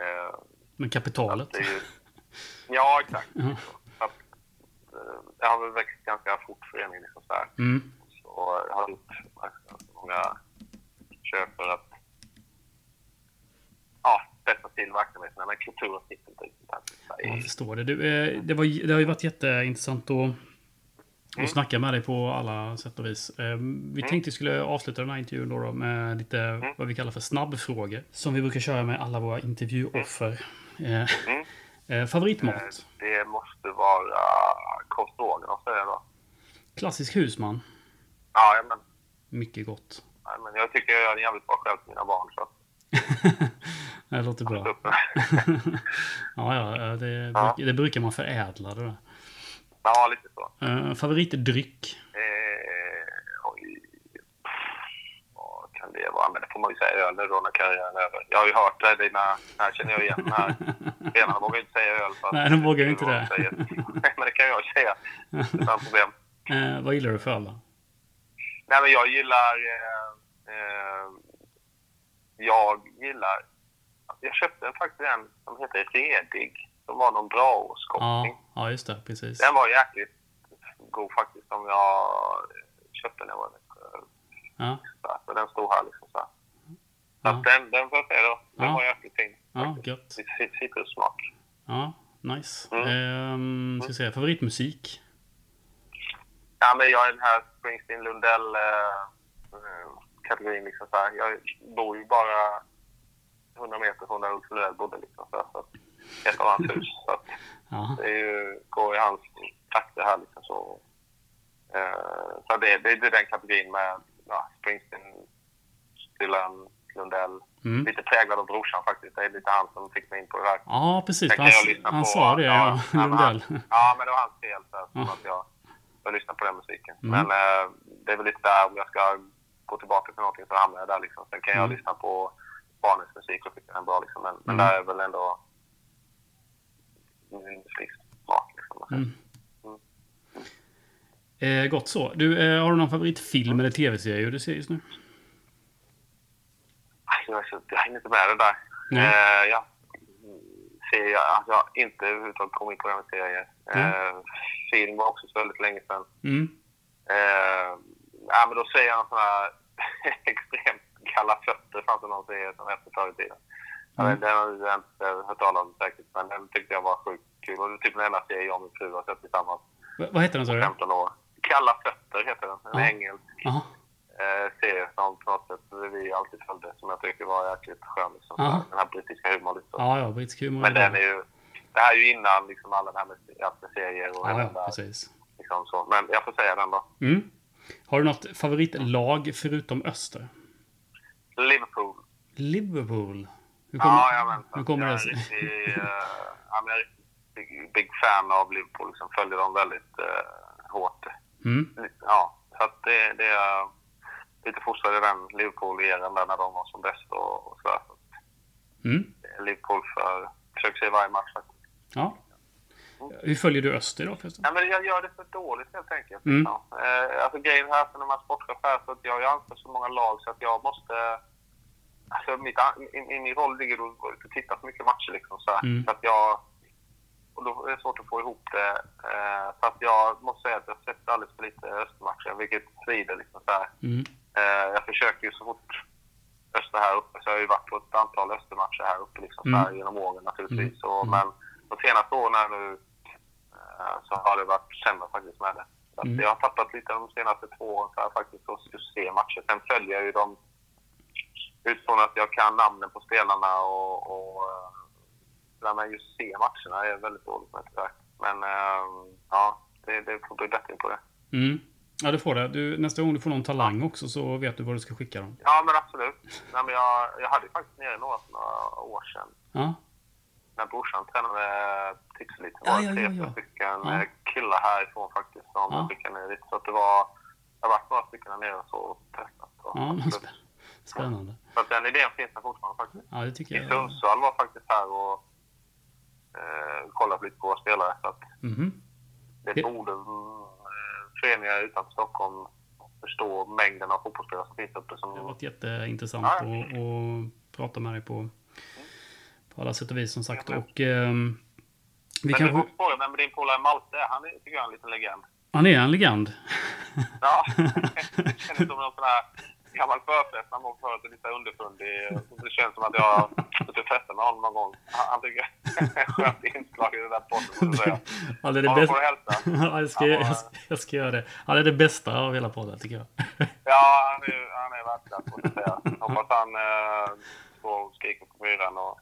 Eh, Men kapitalet? ju, ja, exakt. Så att, eh, det har väl växt ganska fort föreningen. Liksom så här. Mm. Så jag har gjort många köp för att ja, spetsa till verksamheten. Men kulturen sitter inte riktigt här. Jag förstår det. Du, eh, det, var, det har ju varit jätteintressant att, att snacka med dig på alla sätt och vis. Eh, Vi tänkte vi skulle avsluta den här intervjun då, med lite vad vi kallar för snabbfrågor. Som vi brukar köra med alla våra intervjuoffer. Eh, Mm. eh, favoritmat? Det måste vara korvstroganoff säger jag. Klassisk husman. Ja, ja, men, Mycket gott. ja, men jag tycker jag gör en jävligt bra själv till mina barn. Så det låter bra. ja, ja, det, Ja. bruk- det brukar man förädla. Det där. Ja, lite så. Eh, favoritdryck? Eh, oj. Vad kan det vara? Men det får man ju säga öl nu då när karriären är över. Jag har ju hört det. Dina, här känner jag igen. Här. Spelarna vågar ju inte säga öl. för Nej, de vågar ju inte det. Men det kan jag säga. Utan problem. Eh, vad gillar du för öl då? Nej, men jag gillar... Eh, eh, jag gillar... Jag köpte faktiskt en som heter Redig. Som var någon bra Ja, ja, just det. Precis. Den var jäkligt god faktiskt. Som jag köpte när jag var lite Ja, så den stod här liksom så här. Så Ja. den, den får jag säga då. Den Ja. var jäkligt fin. ja gött. Citrussmak. Ja, nice. Mm. Ehm, ska vi se, favoritmusik? Ja, men jag är den här Springsteen Lundell eh, eh, kategorin liksom så här. Jag bor ju bara 100 meter från där Ulf Lundell bodde liksom så här. Så ett av hans hus. Så att Ja, det är ju, går i hans trakter här liksom så. Eh, så det, det, är den kategorin med ja, Springsteen, Dylan, Lundell. mm. Lite präglad av brorsan faktiskt. Det är lite han som fick mig in på det här. ja precis. Han, han på. sa det, ja. ja, men Lundell. han- Ja, men det var hans fel. Så Ja. att jag, jag lyssnar på den musiken. Mm. Men eh, det är väl lite där, om jag ska gå tillbaka till någonting så hamnar jag där. Liksom. Sen kan jag Mm. lyssna på barnens musik och tycka den är bra. Liksom. Men, men Mm. där är väl ändå min. Liksom. Mm. Eh, gott så. Du, eh, har du någon favoritfilm eller tv-serie du ser just nu? Jag, så- jag hinner inte med det där. Nej. Eh, ja. Serier, alltså, jag har inte överhuvudtaget kommit in på det med serier. Eh, film var också så väldigt länge sedan. Mm. Eh, ja, men då säger jag en sån här extremt kalla fötter fanns det någon serie som hette förr i tiden. Mm. Den har jag inte hört talas om säkert, men den tyckte jag var sjukt kul. Och det är typ den enda serie jag och min fru har sett tillsammans Va- vad heter den sa du? 15 år. Kalla fötter heter den. En Ja. engelsk eh, serie som på något sätt vi alltid följde, som jag tycker var jäkligt skön. Liksom. Den här brittiska humorn. Liksom. Ja, ja, brittisk humor. Men den är ju... Det här är ju innan liksom alla det här med, med serier och hela ja, precis. liksom så. Men jag får säga den då. Mm. Har du något favoritlag förutom Öster? Liverpool. Liverpool. Hur Ja, jag vet. hur kommer jag det sig? riktig, men jag är big, big fan av Liverpool. Liksom följer dem väldigt eh, hårt. Mm. Ja, så att det, det är lite fostrad i den Liverpool-eran där när de var som bäst och, och sådär. Så Mm. Liverpool för, försöker se varje match faktiskt. Ja. Hur följer du Öster då förresten? Ja, men jag gör det för dåligt helt enkelt. Mm. Ja. Eh, alltså grejen här, för när man är sportchef här, så att jag ansvar för så många lag så att jag måste... alltså mitt, min, min- roll ligger att gå ut och titta på mycket matcher liksom så, här. Mm. så att jag... Och då är det svårt att få ihop det. Eh, så att jag måste säga att jag sett alldeles för lite Östermatcher, vilket svider liksom så. Mm. Eh, jag försöker ju så fort Öster här uppe, så jag har ju varit på ett antal Östermatcher här uppe liksom, Mm. så här, genom åren naturligtvis. Och, Mm. Men de senaste åren här nu eh, så har det varit sämre faktiskt med det. Så att Mm. Jag har tappat lite de senaste två åren så här, faktiskt att se matcher. Sen följer jag ju dem utifrån att jag kan namnen på spelarna och, och eh, det där med just se matcherna är väldigt dåligt med tyvärr. Men eh, ja, det, det får bli bättre på det. Mm. Ja, du får det. Du, nästa gång du får någon talang också så vet du vad du ska skicka dem. Ja, men absolut. Nej, men jag, jag hade ju faktiskt nere några för några år sedan. Ja. När brorsan tränade. Det Ja, var ja, tre ja, stycken Ja. eh, killar härifrån faktiskt som Ja. skickade ner dit. Så att det var... Det har varit några stycken där nere och så testat. Och, Ja, men spä- spännande. Så att den idén finns där fortfarande faktiskt. Ja, det tycker I jag. Sundsvall var faktiskt här och eh, kollade lite på våra spelare. Så att Mhm. det Det- borde mm, eh, föreningar utanför Stockholm förstå mängden av fotbollsspelare som finns uppe. Som, Det har varit jätteintressant Ja. att, att prata med dig på, på alla sätt och vis som sagt. Och ehm, vi men kanske... du fråga vem din polare Malte är. Han är, tycker jag är en liten legend. Han är en legend. Ja, det känns som någon sån här gammal förfest när man får lite underfundig. Det känns som att jag har suttit och festat med honom någon gång. Han, tycker det är ett skönt inslag i den där podden, måste jag. Han är det Honom bästa. får hälsa. Ja, jag, ska, jag, ska, jag ska göra det. Han är det bästa av hela podden, tycker jag. Ja, han är, han är världsklass, måste jag säga. Hoppas han eh, står och skriker på myran och...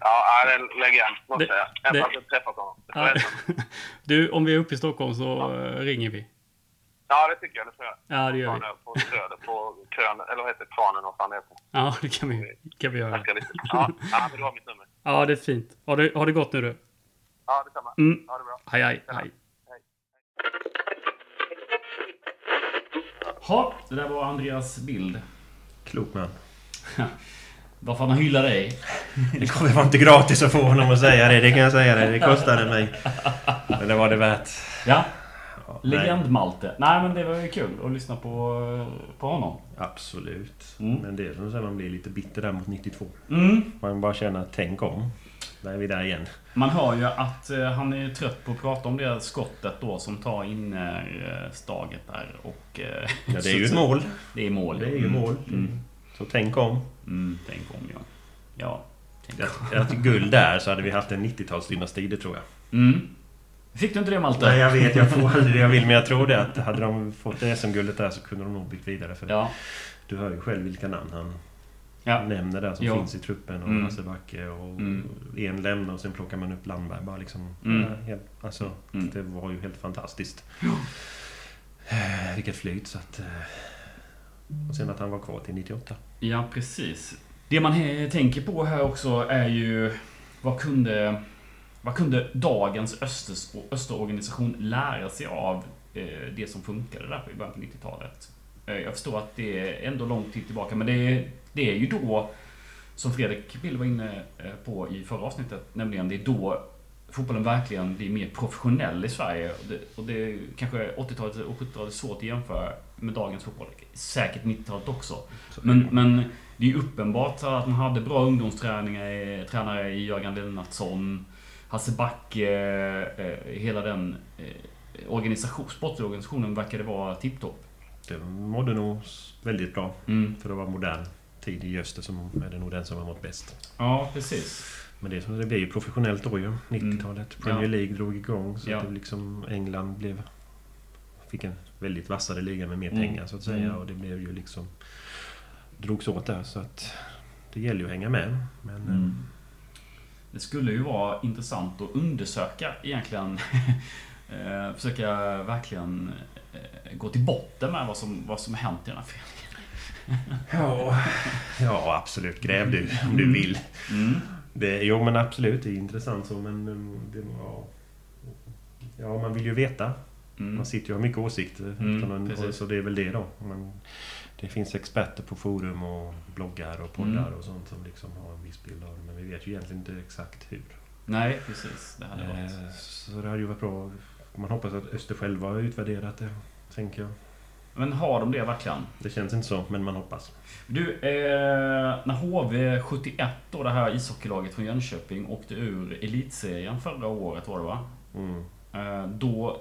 Ja, han är en legend, måste jag säga. Även det- om jag träffat honom. Det Ja. Du, om vi är uppe i Stockholm så eh, ringer vi. Ja, det tycker jag. Det får jag. Ja, det gör vi. På Söder, på Krön, eller vad heter det? Kranen, vad fan det heter. Ja, det kan vi, kan vi göra. Ja, ja, men du har mitt nummer. Ja, det är fint. Ha det, ha det gott nu du. Ja, detsamma. Mm. Ha det bra. Hej, hej, hej. Ja, det där var Andreas bild. Klok man. Varför han hyllar dig. Det vara inte gratis att få honom att säga det, det kan jag säga dig. Det kostade mig. Men det var det värt. Ja, Ja, nej, legend-Malte. Nej men det var ju kul att lyssna på, på honom. Absolut. Mm. Men det är som så man blir lite bitter där mot 92. Mm. Man bara känner, tänk om. Där är vi där igen. Man hör ju att eh, han är trött på att prata om det skottet då som tar in eh, staget där och... Eh, Ja, det är ju ett mål. Det är mål. Det är ju Mm. mål. Mm. Så tänk om. Mm, tänk om ja. Ja. Tänk om. Jag tycker guld där så hade vi haft en 90-talsdynasti, det tror jag. Mm. Fick du inte det Malte? Nej, jag vet. Jag får aldrig det jag vill. Men jag tror det att hade de fått det SM-guldet där så kunde de nog byggt vidare. För Ja. Du hör ju själv vilka namn han Ja. nämner där som Ja. finns i truppen. Och Mm. Hasse Backe och Mm. en lämnar och sen plockar man upp Landberg. Bara liksom, Mm. helt, alltså, Mm. Det var ju helt fantastiskt. Eh, Vilket flyt så att... eh, Och sen att han var kvar till 98. Ja, precis. Det man tänker på här också är ju vad kunde, vad kunde dagens Östers, Österorganisation lära sig av eh, det som funkade där i början på 90-talet? Eh, jag förstår att det är ändå lång tid tillbaka, men det är, det är ju då, som Fredrik Bill var inne eh, på i förra avsnittet, nämligen det är då fotbollen verkligen blir mer professionell i Sverige. Och det, och det är kanske 80-talet och 70-talet är svårt att jämföra med dagens fotboll. Säkert 90-talet också. Men, men det är ju uppenbart att man hade bra ungdomstränare tränare i Jörgen Lennartsson, Hasse Backe, eh, hela den eh, organisation, sportliga organisationen verkade vara tipptopp. Det mådde nog väldigt bra. Mm. För det var modern tid i Öster som är det nog den som har mått bäst. Ja, precis. Men det, det blev ju professionellt då ju. 90-talet. Premier Ja. League drog igång. Så Ja. att det liksom England blev... Fick en väldigt vassare liga med mer Mm. pengar så att säga. Mm. Och det blev ju liksom... Drogs åt där så att... Det gäller ju att hänga med. Men... Mm. Det skulle ju vara intressant att undersöka egentligen. eh, försöka verkligen eh, gå till botten med vad som, vad som hänt i den här föreningen. Ja, ja absolut. Gräv du om du vill. Mm. Det, jo men absolut, det är intressant så men... Det, ja, ja, man vill ju veta. Mm. Man sitter ju och har mycket åsikter. Mm, så det är väl det då. Man, det finns experter på forum och bloggar och poddar Mm. och sånt som liksom har en viss bild av det. Men vi vet ju egentligen inte exakt hur. Nej, precis. Det hade varit... Eh, Så det hade ju varit bra. Man hoppas att Öster själva har utvärderat det, tänker jag. Men har de det verkligen? Det känns inte så, men man hoppas. Du, eh, när HV71 då, det här ishockeylaget från Jönköping, åkte ur elitserien förra året var det va? Mm. Eh, då,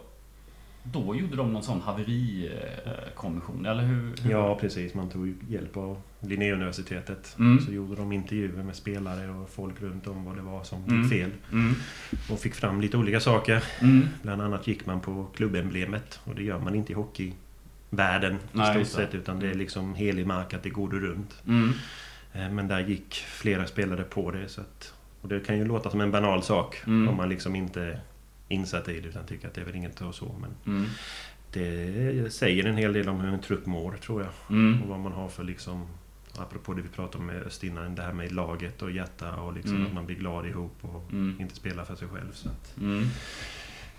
då gjorde de någon sån haverikommission, eller hur? hur? Ja, precis. Man tog hjälp av Linnéuniversitetet. Mm. Så gjorde de intervjuer med spelare och folk runt om vad det var som Mm. gick fel. Mm. Och fick fram lite olika saker. Mm. Bland annat gick man på klubbemblemet. Och det gör man inte i hockeyvärlden i Nej, stort just det. sett. Utan det är liksom helig mark att det går du runt. Mm. Eh, Men där gick flera spelare på det. Så att, och det kan ju låta som en banal sak. Mm. Om man liksom inte insatt i det. Utan tycker att det är väl inget och så. Men Mm. det säger en hel del om hur en trupp mår tror jag. Mm. Och vad man har för liksom Apropå det vi pratade om med öst innan, det här med laget och hjärta och liksom Mm. att man blir glad ihop och Mm. inte spelar för sig själv. Så, att, Mm.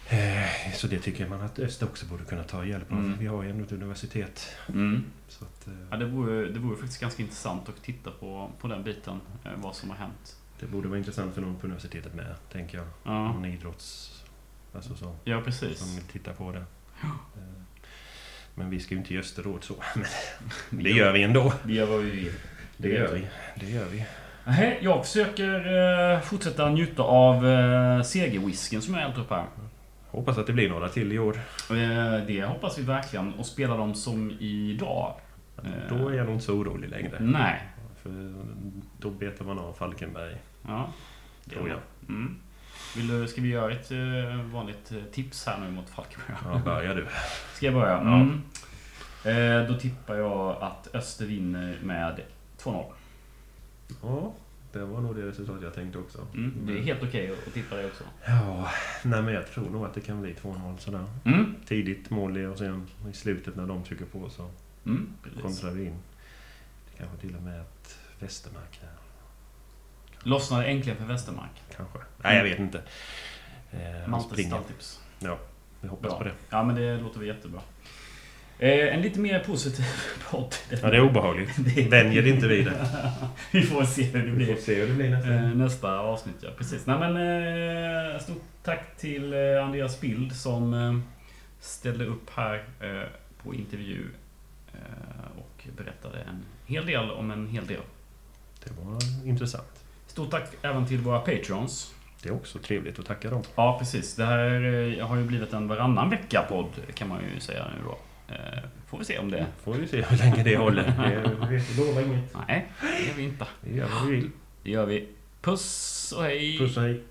eh, så det tycker man att öst också borde kunna ta hjälp av. Mm. Vi har ju ändå ett universitet. Mm. Så att, Ja, eh, det vore, det vore faktiskt ganska intressant att titta på, på den biten, eh, vad som har hänt. det borde vara intressant för någon på universitetet med, tänker jag. Ja, Någon idrotts... Alltså så, ja precis. som vill titta på det. Eh, Men vi ska ju inte ge Österåt så. Men det gör vi ändå. Vi gör vad vi vill. Det gör vi. Det gör vi. Jag försöker eh, fortsätta njuta av eh, segerwhisken som jag hällt upp här. Hoppas att det blir några till i år. Det hoppas vi verkligen. Och spela dem som idag. Då är jag nog inte så orolig längre. Nej. För då betar man av Falkenberg, Ja. tror jag. Mm. Vill du, ska vi göra ett eh, vanligt eh, tips här nu mot Falkenberg? Ja, börjar du. Ska jag börja? Ja. Mm. Eh, då tippar jag att Öster vinner med 2-0. Ja, det var nog det resultat jag tänkte också. Mm. Det är helt okej att tippa det också. Ja, nej men jag tror nog att det kan bli 2-0 sådär. Mm. Tidigt mål och sen i slutet när de trycker på så Mm. Precis. kontrar vi in. Det kanske till och med att Västermark här. Lossnar det äntligen för Västermark? Kanske. Nej, jag vet inte. Eh, Maltes stalltips. Vi hoppas Bra. på det. Ja, men det låter väl jättebra. Eh, en lite mer positiv podd. Ja, det är obehagligt. Det- Vänjer inte vid det. Vi får se hur det Vi får blir. se hur det blir nästa Eh, nästa avsnitt, ja. Precis. Nej, men, eh, stort tack till eh, Andreas Bild som eh, ställde upp här eh, på intervju och berättade en hel del om en hel del. Det var intressant. Stort tack även till våra patrons. Det är också trevligt att tacka dem. Ja, precis. Det här eh, har ju blivit en varannan vecka-podd kan man ju säga nu då. Eh, får vi se om det... Får vi se hur länge det håller. Det, vi lovar inget. Nej, det gör vi inte. Vi gör vad vi vill. Det gör vi. Puss och hej! Puss och hej.